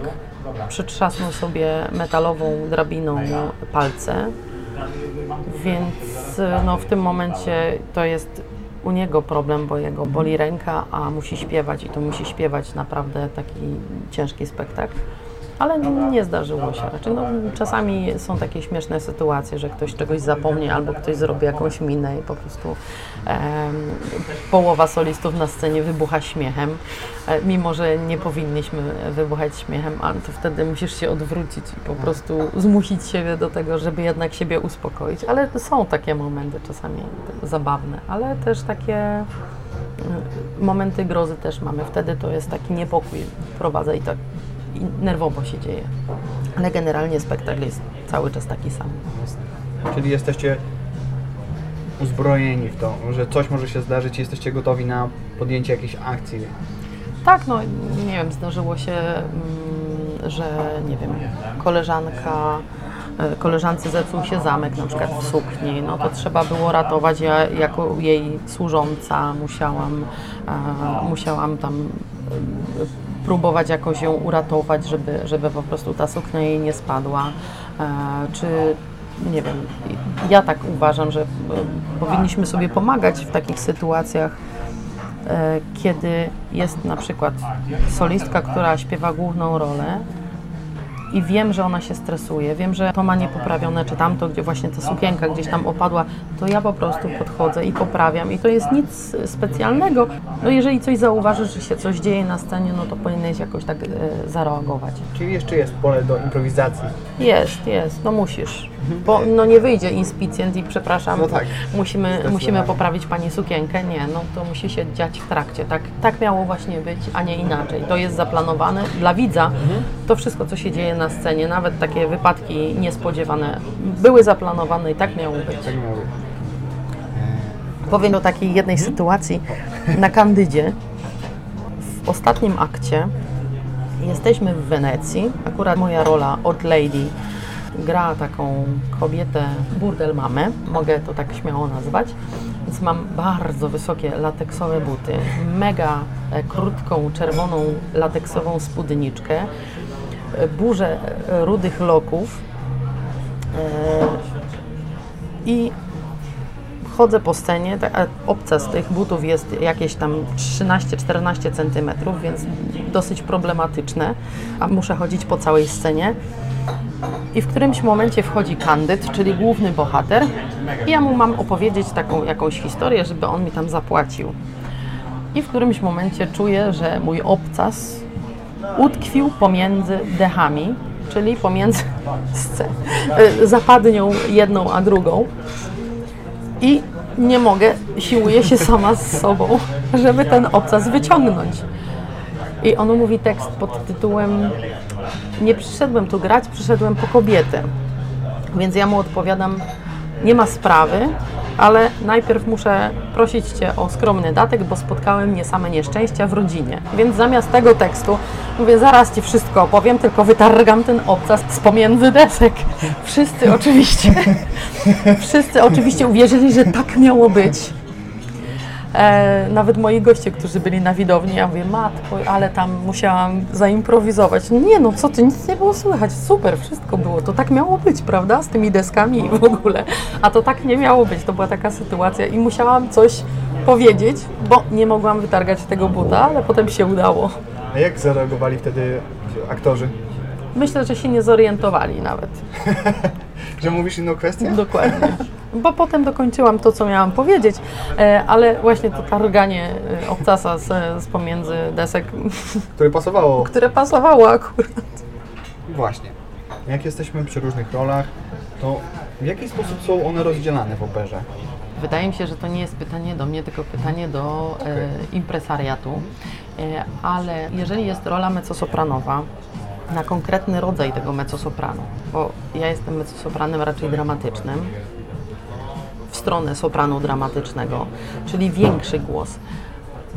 przytrzasnął sobie metalową drabiną palce, więc no, w tym momencie to jest u niego problem, bo jego boli ręka, a musi śpiewać i to musi śpiewać naprawdę taki ciężki spektakl. Ale nie zdarzyło się raczej. No, czasami są takie śmieszne sytuacje, że ktoś czegoś zapomni albo ktoś zrobi jakąś minę i po prostu em, połowa solistów na scenie wybucha śmiechem, e, mimo że nie powinniśmy wybuchać śmiechem, ale to wtedy musisz się odwrócić i po prostu zmusić siebie do tego, żeby jednak siebie uspokoić. Ale są takie momenty czasami zabawne, ale też takie y, momenty grozy też mamy. Wtedy to jest taki niepokój wprowadza i tak i nerwowo się dzieje. Ale generalnie spektakl jest cały czas taki sam. Czyli jesteście uzbrojeni w to, że coś może się zdarzyć i jesteście gotowi na podjęcie jakiejś akcji. Tak, no nie wiem, zdarzyło się mm, że nie wiem, koleżanka e, koleżance zepsuł się zamek na przykład w sukni, no to trzeba było ratować. Ja jako jej służąca musiałam, e, musiałam tam próbować jakoś ją uratować, żeby, żeby po prostu ta suknia jej nie spadła. E, czy nie wiem, ja tak uważam, że e, powinniśmy sobie pomagać w takich sytuacjach, e, kiedy jest na przykład solistka, która śpiewa główną rolę i wiem, że ona się stresuje, wiem, że to ma niepoprawione, czy tamto, gdzie właśnie ta sukienka gdzieś tam opadła, to ja po prostu podchodzę i poprawiam i to jest nic specjalnego. No jeżeli coś zauważysz, że się coś dzieje na scenie, no to powinieneś jakoś tak e, zareagować. Czyli jeszcze jest pole do improwizacji. Jest, jest, no musisz. Bo no nie wyjdzie inspicjent i przepraszam, No tak. musimy, musimy poprawić Pani sukienkę. Nie, no to musi się dziać w trakcie. Tak, tak miało właśnie być, a nie inaczej. To jest zaplanowane dla widza. To wszystko, co się dzieje na scenie, nawet takie wypadki niespodziewane, były zaplanowane i tak miało być. Tak miało być. Powiem o takiej jednej sytuacji na Kandydzie. W ostatnim akcie jesteśmy w Wenecji. Akurat moja rola od Lady gra taką kobietę burdel mamę, mogę to tak śmiało nazwać. Więc mam bardzo wysokie lateksowe buty, mega e, krótką czerwoną lateksową spódniczkę, burzę rudych loków e, i chodzę po scenie, ta- a obca z tych butów jest jakieś tam 13-14 cm, więc dosyć problematyczne, a muszę chodzić po całej scenie. I w którymś momencie wchodzi Kandyd, czyli główny bohater, i ja mu mam opowiedzieć taką jakąś historię, żeby on mi tam zapłacił. I w którymś momencie czuję, że mój obcas utkwił pomiędzy dechami, czyli pomiędzy y, zapadnią jedną a drugą i nie mogę, siłuję się sama z sobą, żeby ten obcas wyciągnąć. I on mówi tekst pod tytułem Nie przyszedłem tu grać, przyszedłem po kobietę. Więc ja mu odpowiadam, nie ma sprawy, ale najpierw muszę prosić Cię o skromny datek, bo spotkały mnie same nieszczęścia w rodzinie. Więc zamiast tego tekstu mówię, zaraz Ci wszystko opowiem, tylko wytargam ten obcas z pomiędzy desek. Wszyscy oczywiście, wszyscy oczywiście uwierzyli, że tak miało być. E, nawet moi goście, którzy byli na widowni, ja mówię, matko, ale tam musiałam zaimprowizować. Nie no, co ty, nic nie było słychać, super, wszystko było, to tak miało być, prawda, z tymi deskami i w ogóle. A to tak nie miało być, to była taka sytuacja i musiałam coś powiedzieć, bo nie mogłam wytargać tego buta, ale potem się udało. A jak zareagowali wtedy aktorzy? Myślę, że się nie zorientowali nawet. Że mówisz inną kwestię? Dokładnie. Bo potem dokończyłam to, co miałam powiedzieć, e, ale właśnie to targanie e, obcasa z, z pomiędzy desek, Które pasowało. które pasowało akurat. Właśnie. Jak jesteśmy przy różnych rolach, to w jaki sposób są one rozdzielane w operze? Wydaje mi się, że to nie jest pytanie do mnie, tylko pytanie do e, impresariatu. E, ale jeżeli jest rola mezzosopranowa, na konkretny rodzaj tego mezzosopranu, bo ja jestem mezzosopranem raczej dramatycznym, w stronę sopranu dramatycznego, czyli większy głos,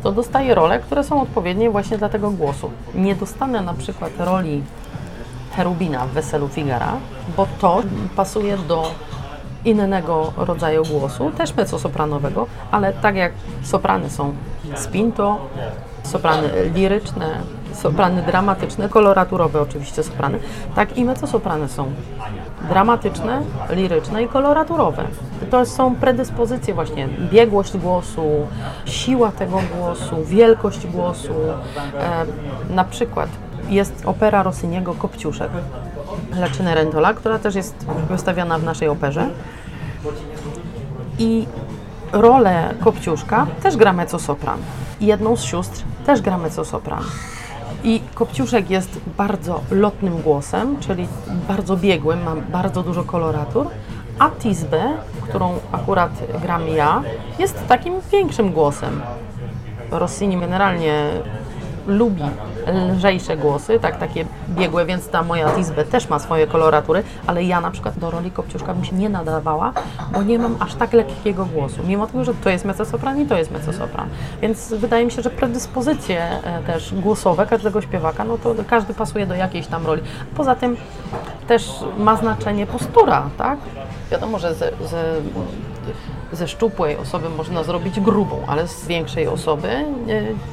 to dostaję role, które są odpowiednie właśnie dla tego głosu. Nie dostanę na przykład roli Cherubina w Weselu Figara, bo to pasuje do innego rodzaju głosu, też mezzosopranowego, ale tak jak soprany są spinto, soprany liryczne, soprany dramatyczne, koloraturowe oczywiście soprany, tak i mezzosoprany są dramatyczne, liryczne i koloraturowe. To są predyspozycje właśnie, biegłość głosu, siła tego głosu, wielkość głosu. E, na przykład jest opera Rossiniego Kopciuszek La Cenerentola, która też jest wystawiana w naszej operze. I rolę Kopciuszka też gra mezzosopran. Jedną z sióstr też gra mezzosopran. I Kopciuszek jest bardzo lotnym głosem, czyli bardzo biegłym, ma bardzo dużo koloratur, a Tisbe, którą akurat gram ja, jest takim większym głosem. Rossini generalnie lubi lżejsze głosy, tak, takie biegłe, więc ta moja Tisbe też ma swoje koloratury, ale ja na przykład do roli Kopciuszka bym się nie nadawała, bo nie mam aż tak lekkiego głosu, mimo tego, że to jest mezzosopran i to jest mezzosopran. Więc wydaje mi się, że predyspozycje e, też głosowe każdego śpiewaka, no to każdy pasuje do jakiejś tam roli. Poza tym też ma znaczenie postura, tak? Wiadomo, że ze, ze, ze szczupłej osoby można zrobić grubą, ale z większej osoby e,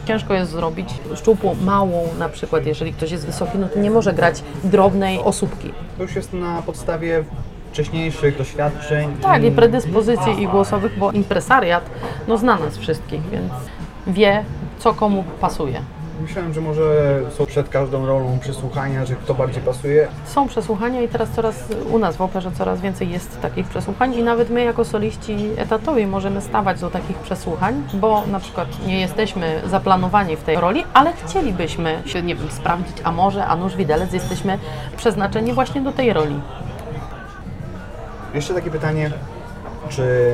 ciężko jest zrobić szczupłą, małą na przykład, jeżeli ktoś jest wysoki, no to nie może grać drobnej osóbki. To już jest na podstawie wcześniejszych doświadczeń. Tak, i predyspozycji i głosowych, bo impresariat no, zna nas wszystkich, więc wie, co komu pasuje. Myślałem, że może są przed każdą rolą przesłuchania, że kto bardziej pasuje. Są przesłuchania i teraz coraz u nas w operze coraz więcej jest takich przesłuchań i nawet my jako soliści etatowi możemy stawać do takich przesłuchań, bo na przykład nie jesteśmy zaplanowani w tej roli, ale chcielibyśmy się, nie wiem, sprawdzić, a może, a nuż widelec, jesteśmy przeznaczeni właśnie do tej roli. Jeszcze takie pytanie, czy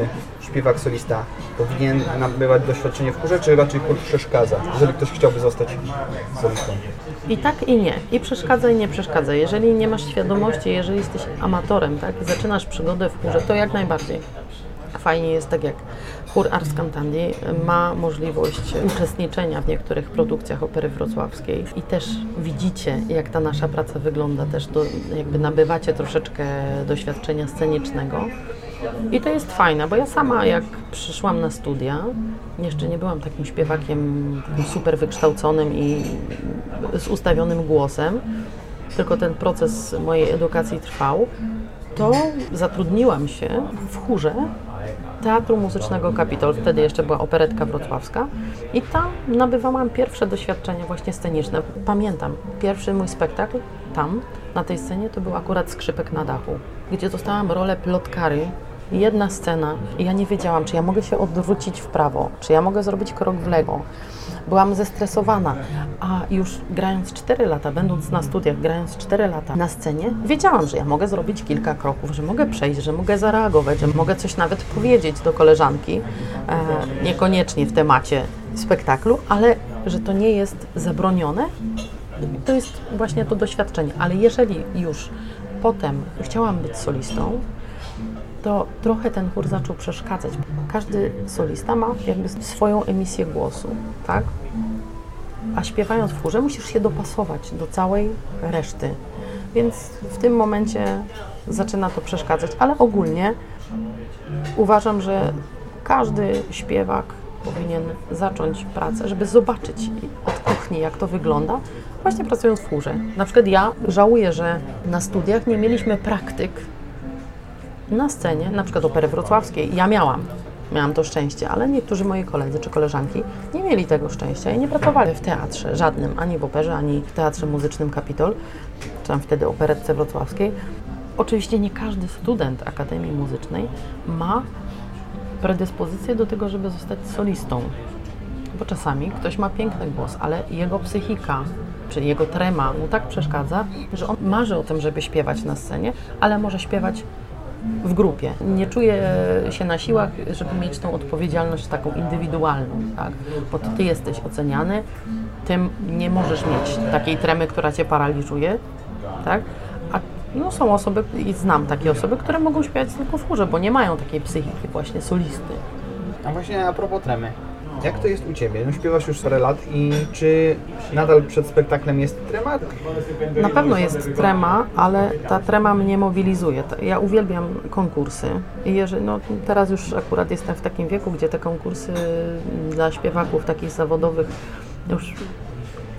śpiewak solista powinien nabywać doświadczenie w chórze, czy raczej przeszkadza, jeżeli ktoś chciałby zostać solistą? I tak i nie. I przeszkadza i nie przeszkadza. Jeżeli nie masz świadomości, jeżeli jesteś amatorem, tak, zaczynasz przygodę w chórze, to jak najbardziej. Fajnie jest tak jak chór Ars Cantandi ma możliwość uczestniczenia w niektórych produkcjach opery wrocławskiej i też widzicie, jak ta nasza praca wygląda, też do, jakby nabywacie troszeczkę doświadczenia scenicznego. I to jest fajne, bo ja sama jak przyszłam na studia, jeszcze nie byłam takim śpiewakiem super wykształconym i z ustawionym głosem, tylko ten proces mojej edukacji trwał, to zatrudniłam się w chórze Teatru Muzycznego Kapitol, wtedy jeszcze była operetka wrocławska i tam nabywałam pierwsze doświadczenia właśnie sceniczne. Pamiętam, pierwszy mój spektakl tam, na tej scenie, to był akurat Skrzypek na dachu, gdzie dostałam rolę plotkary, jedna scena i ja nie wiedziałam, czy ja mogę się odwrócić w prawo, czy ja mogę zrobić krok w lewo. Byłam zestresowana, a już grając 4 lata, będąc na studiach, grając 4 lata na scenie, wiedziałam, że ja mogę zrobić kilka kroków, że mogę przejść, że mogę zareagować, że mogę coś nawet powiedzieć do koleżanki, e, niekoniecznie w temacie spektaklu, ale że to nie jest zabronione, to jest właśnie to doświadczenie. Ale jeżeli już potem chciałam być solistą, to trochę ten chór zaczął przeszkadzać. Każdy solista ma jakby swoją emisję głosu, tak? A śpiewając w chórze musisz się dopasować do całej reszty. Więc w tym momencie zaczyna to przeszkadzać, ale ogólnie uważam, że każdy śpiewak powinien zacząć pracę, żeby zobaczyć od kuchni, jak to wygląda, właśnie pracując w chórze. Na przykład ja żałuję, że na studiach nie mieliśmy praktyk na scenie, na przykład opery wrocławskiej, ja miałam, miałam to szczęście, ale niektórzy moi koledzy czy koleżanki nie mieli tego szczęścia i nie pracowali w teatrze żadnym, ani w operze, ani w Teatrze Muzycznym Kapitol, czy tam wtedy operetce wrocławskiej. Oczywiście nie każdy student Akademii Muzycznej ma predyspozycję do tego, żeby zostać solistą. Bo czasami ktoś ma piękny głos, ale jego psychika, czy jego trema mu tak przeszkadza, że on marzy o tym, żeby śpiewać na scenie, ale może śpiewać w grupie. Nie czuję się na siłach, żeby mieć tą odpowiedzialność taką indywidualną, tak? Bo ty jesteś oceniany, tym nie możesz mieć takiej tremy, która cię paraliżuje, tak? A no, są osoby, i znam takie osoby, które mogą śpiewać tylko w chórze, bo nie mają takiej psychiki właśnie solisty. A właśnie a propos tremy. Jak to jest u Ciebie? No śpiewasz już parę lat i czy nadal przed spektaklem jest trema? Na pewno jest trema, ale ta trema mnie mobilizuje. Ja uwielbiam konkursy. I jeżeli, no, teraz już akurat jestem w takim wieku, gdzie te konkursy dla śpiewaków takich zawodowych już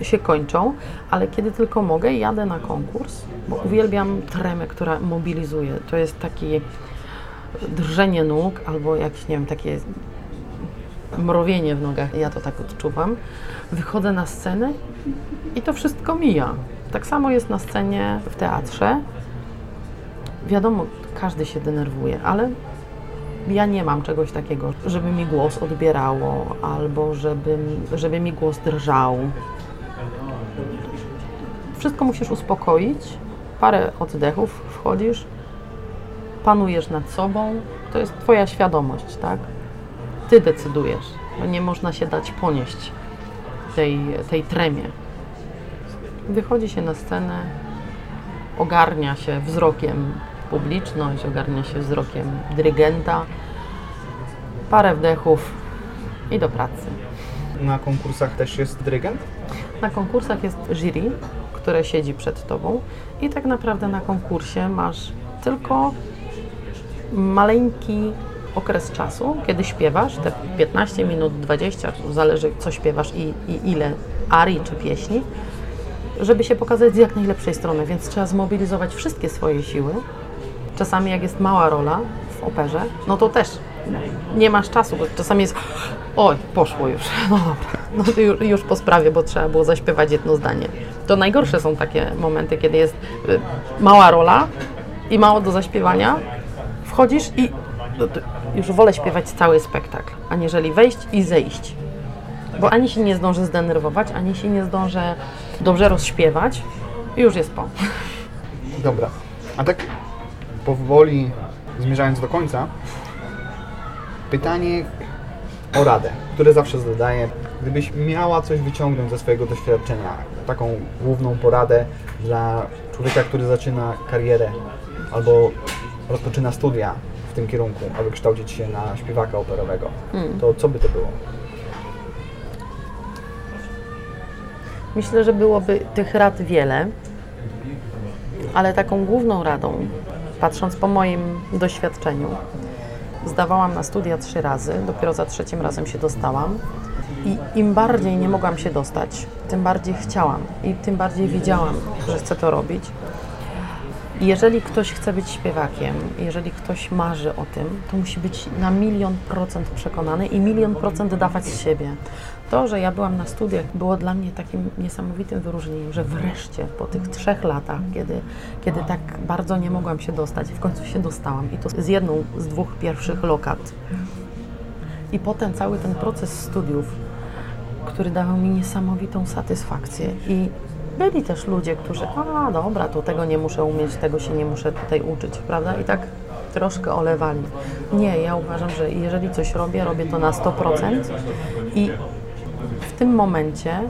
się kończą, ale kiedy tylko mogę, jadę na konkurs, bo uwielbiam tremę, która mobilizuje. To jest takie drżenie nóg albo jakieś, nie wiem, takie mrowienie w nogach, ja to tak odczuwam. Wychodzę na scenę i to wszystko mija. Tak samo jest na scenie w teatrze. Wiadomo, każdy się denerwuje, ale ja nie mam czegoś takiego, żeby mi głos odbierało albo żeby, żeby mi głos drżał. Wszystko musisz uspokoić, parę oddechów, wchodzisz, panujesz nad sobą, to jest Twoja świadomość, tak? Ty decydujesz, bo nie można się dać ponieść tej, tej tremie. wychodzi się na scenę, ogarnia się wzrokiem publiczność, ogarnia się wzrokiem dyrygenta, parę wdechów i do pracy. Na konkursach też jest dyrygent? Na konkursach jest jury, które siedzi przed tobą i tak naprawdę na konkursie masz tylko maleńki okres czasu, kiedy śpiewasz, te 15 minut, 20, zależy co śpiewasz i, i ile arii czy pieśni, żeby się pokazać z jak najlepszej strony, więc trzeba zmobilizować wszystkie swoje siły. Czasami jak jest mała rola w operze, no to też nie masz czasu, bo czasami jest oj, poszło już, no dobra, no to już, już po sprawie, bo trzeba było zaśpiewać jedno zdanie. To najgorsze są takie momenty, kiedy jest y, mała rola i mało do zaśpiewania, wchodzisz i no już wolę śpiewać cały spektakl, aniżeli wejść i zejść. Bo ani się nie zdążę zdenerwować, ani się nie zdążę dobrze rozśpiewać i już jest po. Dobra. A tak powoli zmierzając do końca, pytanie o radę, które zawsze zadaję. Gdybyś miała coś wyciągnąć ze swojego doświadczenia, taką główną poradę dla człowieka, który zaczyna karierę albo rozpoczyna studia tym kierunku, aby kształcić się na śpiewaka operowego, to co by to było? Myślę, że byłoby tych rad wiele, ale taką główną radą, patrząc po moim doświadczeniu, zdawałam na studia trzy razy, dopiero za trzecim razem się dostałam. I im bardziej nie mogłam się dostać, tym bardziej chciałam i tym bardziej wiedziałam, że chcę to robić. Jeżeli ktoś chce być śpiewakiem, jeżeli ktoś marzy o tym, to musi być na milion procent przekonany i milion procent dawać z siebie. To, że ja byłam na studiach, było dla mnie takim niesamowitym wyróżnieniem, że wreszcie po tych trzech latach, kiedy, kiedy tak bardzo nie mogłam się dostać, w końcu się dostałam i to z jedną z dwóch pierwszych lokat. I potem cały ten proces studiów, który dawał mi niesamowitą satysfakcję i byli też ludzie, którzy, a dobra, to tego nie muszę umieć, tego się nie muszę tutaj uczyć, prawda? I tak troszkę olewali. Nie, ja uważam, że jeżeli coś robię, robię to na 100% i w tym momencie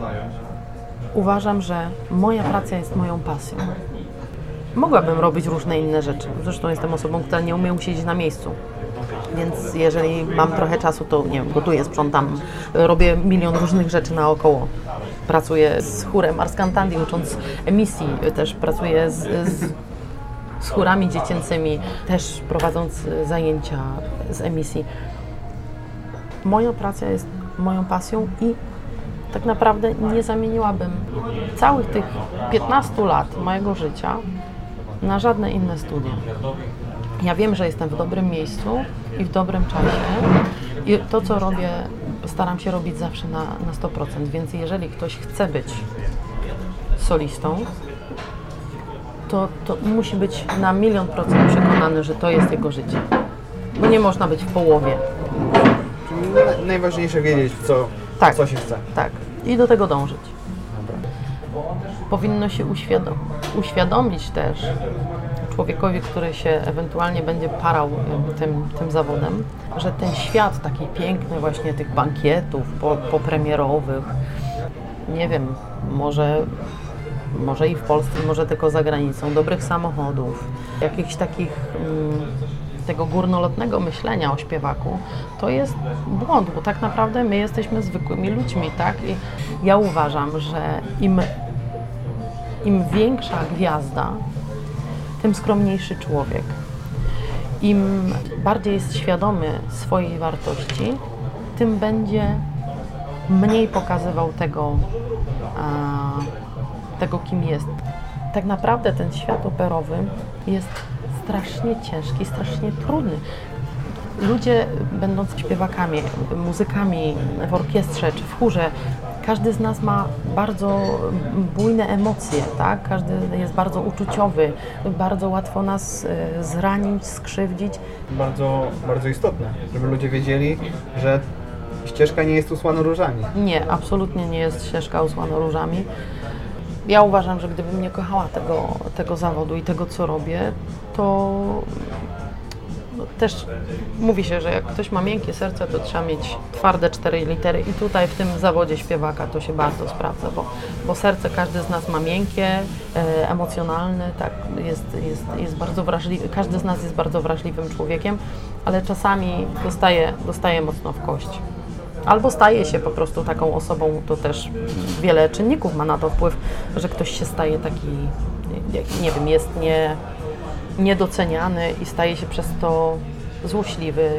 uważam, że moja praca jest moją pasją. Mogłabym robić różne inne rzeczy. Zresztą jestem osobą, która nie umie siedzieć na miejscu. Więc jeżeli mam trochę czasu, to nie wiem, gotuję, sprzątam, robię milion różnych rzeczy naokoło. Pracuję z chórem Ars Cantandi, ucząc emisji, też pracuję z, z, z chórami dziecięcymi, też prowadząc zajęcia z emisji. Moja praca jest moją pasją i tak naprawdę nie zamieniłabym całych tych 15 lat mojego życia na żadne inne studia. Ja wiem, że jestem w dobrym miejscu i w dobrym czasie i to, co robię, staram się robić zawsze na, na 100%, więc jeżeli ktoś chce być solistą, to, to musi być na milion procent przekonany, że to jest jego życie. Bo nie można być w połowie. Czyli na- najważniejsze wiedzieć, w co, Tak. co się chce. Tak, i do tego dążyć. Powinno się uświadom- uświadomić też człowiekowi, który się ewentualnie będzie parał tym, tym zawodem, że ten świat taki piękny właśnie tych bankietów po, popremierowych, nie wiem, może, może i w Polsce, może tylko za granicą, dobrych samochodów, jakichś takich mm, tego górnolotnego myślenia o śpiewaku, to jest błąd, bo tak naprawdę my jesteśmy zwykłymi ludźmi, tak? I ja uważam, że im, im większa gwiazda, tym skromniejszy człowiek. Im bardziej jest świadomy swojej wartości, tym będzie mniej pokazywał tego, tego kim jest. Tak naprawdę ten świat operowy jest strasznie ciężki, strasznie trudny. Ludzie, będąc śpiewakami, muzykami w orkiestrze czy w chórze, każdy z nas ma bardzo bujne emocje, tak? Każdy jest bardzo uczuciowy, bardzo łatwo nas e, zranić, skrzywdzić. Bardzo, bardzo istotne, żeby ludzie wiedzieli, że ścieżka nie jest usłana różami. Nie, absolutnie nie jest ścieżka usłana różami. Ja uważam, że gdybym nie kochała tego, tego zawodu i tego, co robię, to też mówi się, że jak ktoś ma miękkie serce, to trzeba mieć twarde cztery litery i tutaj w tym zawodzie śpiewaka to się bardzo sprawdza, bo, bo serce każdy z nas ma miękkie, e, emocjonalne, tak, jest, jest, jest bardzo wrażliwy, każdy z nas jest bardzo wrażliwym człowiekiem, ale czasami dostaje, dostaje mocno w kość. Albo staje się po prostu taką osobą, to też wiele czynników ma na to wpływ, że ktoś się staje taki, nie wiem, jest nie, niedoceniany i staje się przez to złośliwy,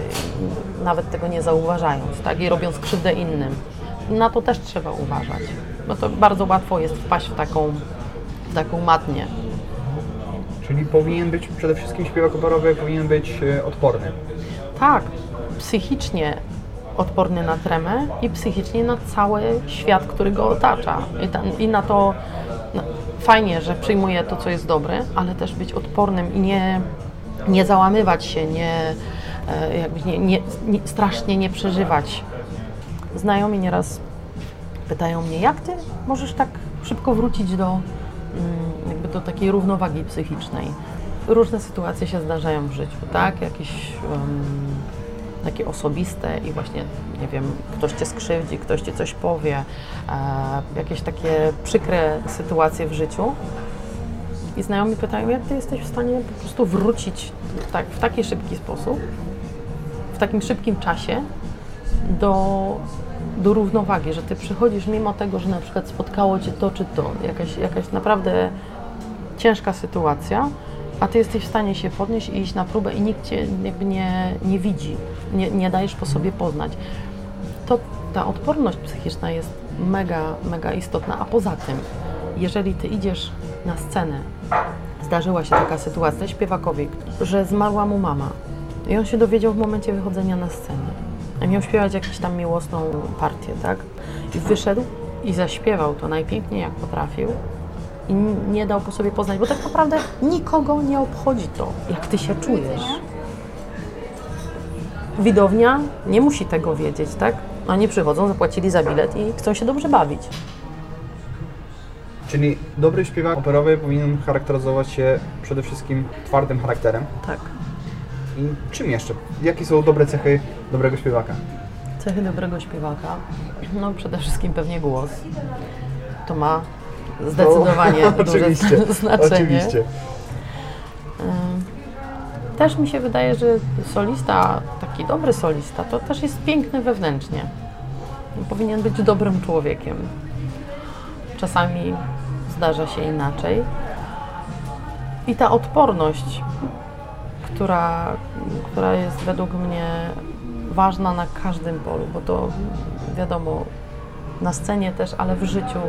nawet tego nie zauważając, tak? I robiąc krzywdę innym. Na to też trzeba uważać. No to bardzo łatwo jest wpaść w taką, w taką matnię. Czyli powinien być przede wszystkim śpiewak operowy, powinien być e, odporny. Tak, psychicznie odporny na tremę i psychicznie na cały świat, który go otacza. I, i na to fajnie, że przyjmuje to, co jest dobre, ale też być odpornym i nie, nie załamywać się, nie, e, jakby nie, nie, nie, strasznie nie przeżywać. Znajomi nieraz pytają mnie, jak ty możesz tak szybko wrócić do, mm, jakby do takiej równowagi psychicznej. Różne sytuacje się zdarzają w życiu, tak? Jakieś um, takie osobiste i właśnie, nie wiem, ktoś cię skrzywdzi, ktoś ci coś powie, e, jakieś takie przykre sytuacje w życiu. I znajomi pytają, jak ty jesteś w stanie po prostu wrócić tak, w taki szybki sposób, w takim szybkim czasie do, do równowagi, że ty przychodzisz mimo tego, że na przykład spotkało cię to czy to, jakaś, jakaś naprawdę ciężka sytuacja, a ty jesteś w stanie się podnieść i iść na próbę i nikt cię jakby nie, nie widzi, nie, nie dajesz po sobie poznać. To ta odporność psychiczna jest mega, mega istotna, a poza tym, jeżeli ty idziesz na scenę, zdarzyła się taka sytuacja śpiewakowi, że zmarła mu mama i on się dowiedział w momencie wychodzenia na scenę. Miał śpiewać jakąś tam miłosną partię, tak? I wyszedł i zaśpiewał to najpiękniej jak potrafił i nie dał po sobie poznać, bo tak naprawdę nikogo nie obchodzi to, jak ty się czujesz. Widownia nie musi tego wiedzieć, tak? Oni przychodzą, zapłacili za bilet i chcą się dobrze bawić. Czyli dobry śpiewak operowy powinien charakteryzować się przede wszystkim twardym charakterem. Tak. I czym jeszcze? Jakie są dobre cechy dobrego śpiewaka? Cechy dobrego śpiewaka? No przede wszystkim pewnie głos. To ma zdecydowanie No, duże oczywiście, znaczenie. Oczywiście. Też mi się wydaje, że solista, taki dobry solista, to też jest piękny wewnętrznie. Powinien być dobrym człowiekiem. Czasami zdarza się inaczej. I ta odporność, która, która jest według mnie ważna na każdym polu, bo to wiadomo, na scenie też, ale w życiu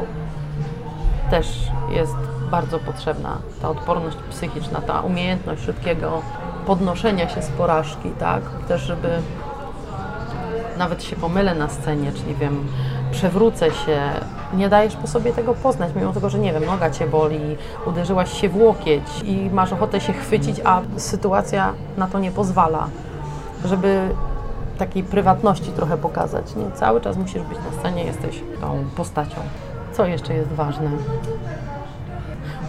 też jest bardzo potrzebna ta odporność psychiczna, ta umiejętność szybkiego podnoszenia się z porażki, tak? Też, żeby nawet się pomylę na scenie, czy nie wiem, przewrócę się, nie dajesz po sobie tego poznać, mimo tego, że nie wiem, noga cię boli, uderzyłaś się w łokieć i masz ochotę się chwycić, a sytuacja na to nie pozwala, żeby takiej prywatności trochę pokazać. Nie, cały czas musisz być na scenie, jesteś tą postacią. Co jeszcze jest ważne?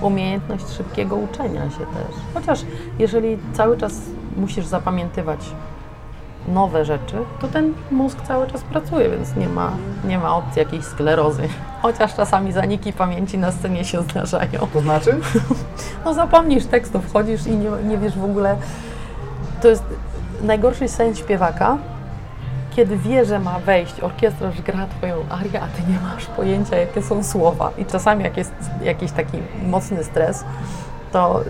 Umiejętność szybkiego uczenia się też. Chociaż jeżeli cały czas musisz zapamiętywać nowe rzeczy, to ten mózg cały czas pracuje, więc nie ma, nie ma opcji jakiejś sklerozy. Chociaż czasami zaniki pamięci na scenie się zdarzają. To znaczy? No zapomnisz tekstu, wchodzisz i nie, nie wiesz w ogóle. To jest najgorszy sen śpiewaka, kiedy wie, że ma wejść, orkiestra już gra twoją arię, a ty nie masz pojęcia, jakie są słowa. I czasami jak jest jakiś taki mocny stres, to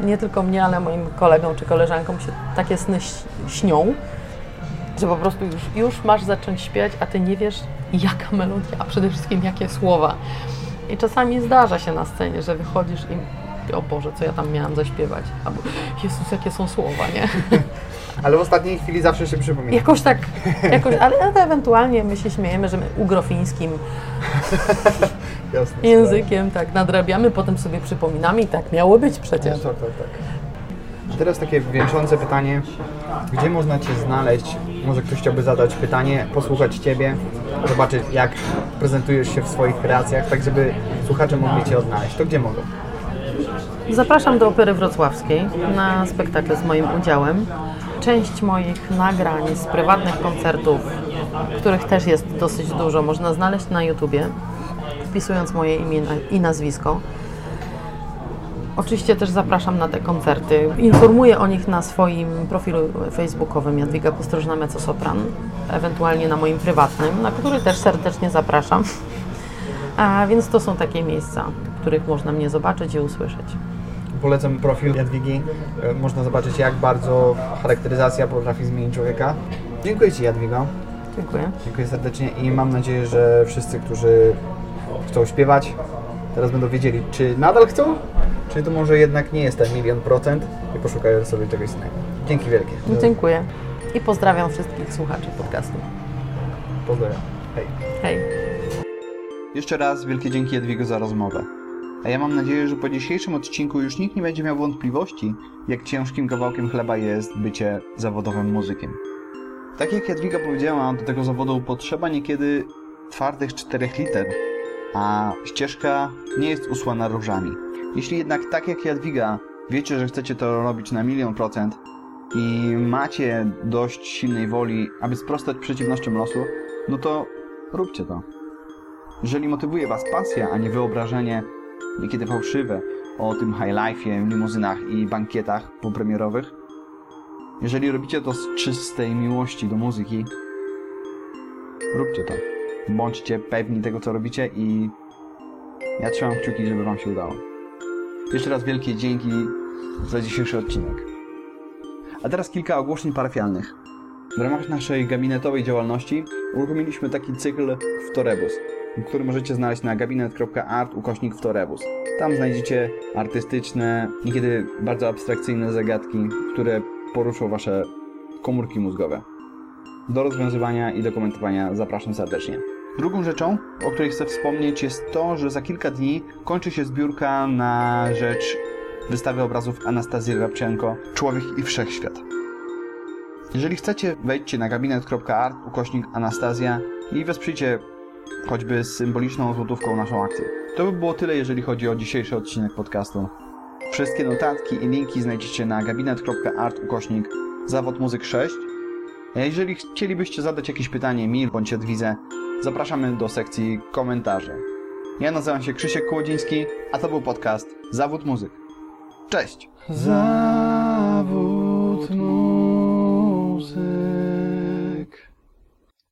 nie tylko mnie, ale moim kolegom czy koleżankom się takie sny śnią, że po prostu już, już masz zacząć śpiewać, a ty nie wiesz, jaka melodia, a przede wszystkim jakie słowa. I czasami zdarza się na scenie, że wychodzisz i o Boże, co ja tam miałam zaśpiewać? Albo Jezus, jakie są słowa, nie? Ale w ostatniej chwili zawsze się przypomina. Jakoś tak, jakoś, ale ale ewentualnie my się śmiejemy, że my ugrofińskim Jasne, językiem tak nadrabiamy, potem sobie przypominamy i tak miało być przecież. Tak, tak, tak. Teraz takie wieńczące pytanie. Gdzie można Cię znaleźć? Może ktoś chciałby zadać pytanie, posłuchać Ciebie, zobaczyć jak prezentujesz się w swoich kreacjach, tak żeby słuchacze mogli Cię odnaleźć. To gdzie mogą? Zapraszam do Opery Wrocławskiej na spektakle z moim udziałem. Część moich nagrań z prywatnych koncertów, których też jest dosyć dużo, można znaleźć na YouTubie, wpisując moje imię i nazwisko. Oczywiście też zapraszam na te koncerty. Informuję o nich na swoim profilu facebookowym Jadwiga Postrożna Mezzosopran, ewentualnie na moim prywatnym, na który też serdecznie zapraszam. A więc to są takie miejsca, w których można mnie zobaczyć i usłyszeć. Polecam profil Jadwigi. E, Można zobaczyć, jak bardzo charakteryzacja potrafi zmienić człowieka. Dziękuję Ci, Jadwigo. Dziękuję. Dziękuję serdecznie i mam nadzieję, że wszyscy, którzy chcą śpiewać, teraz będą wiedzieli, czy nadal chcą, czy to może jednak nie jest ten milion procent i poszukają sobie czegoś innego. Dzięki wielkie. Dziękuję. I pozdrawiam wszystkich słuchaczy podcastu. Pozdrawiam. Hej. Hej. Jeszcze raz wielkie dzięki Jadwigo za rozmowę. A ja mam nadzieję, że po dzisiejszym odcinku już nikt nie będzie miał wątpliwości, jak ciężkim kawałkiem chleba jest bycie zawodowym muzykiem. Tak jak Jadwiga powiedziała, do tego zawodu potrzeba niekiedy twardych czterech liter, a ścieżka nie jest usłana różami. Jeśli jednak tak jak Jadwiga wiecie, że chcecie to robić na milion procent i macie dość silnej woli, aby sprostać przeciwnościom losu, no to róbcie to. Jeżeli motywuje Was pasja, a nie wyobrażenie, niekiedy fałszywe, o tym high life'ie, limuzynach i bankietach popremierowych, jeżeli robicie to z czystej miłości do muzyki, róbcie to. Bądźcie pewni tego, co robicie i ja trzymam kciuki, żeby Wam się udało. Jeszcze raz wielkie dzięki za dzisiejszy odcinek. A teraz kilka ogłoszeń parafialnych. W ramach naszej gabinetowej działalności uruchomiliśmy taki cykl Wtorebus, który możecie znaleźć na gabinet.art ukośnik Wtorebus. Tam znajdziecie artystyczne, niekiedy bardzo abstrakcyjne zagadki, które poruszą Wasze komórki mózgowe. Do rozwiązywania i dokumentowania zapraszam serdecznie. Drugą rzeczą, o której chcę wspomnieć, jest to, że za kilka dni kończy się zbiórka na rzecz wystawy obrazów Anastazji Rabczenko Człowiek i Wszechświat. Jeżeli chcecie, wejdźcie na gabinet.art ukośnik Anastazja i wesprzyjcie choćby symboliczną złotówką naszą akcję. To by było tyle, jeżeli chodzi o dzisiejszy odcinek podcastu. Wszystkie notatki i linki znajdziecie na gabinet.art ukośnik zawód muzyk 6. A jeżeli chcielibyście zadać jakieś pytanie mi bądź Jadwidze, zapraszamy do sekcji komentarzy. Ja nazywam się Krzysiek Kołodziński, a to był podcast Zawód Muzyk. Cześć! Zawód muzyk.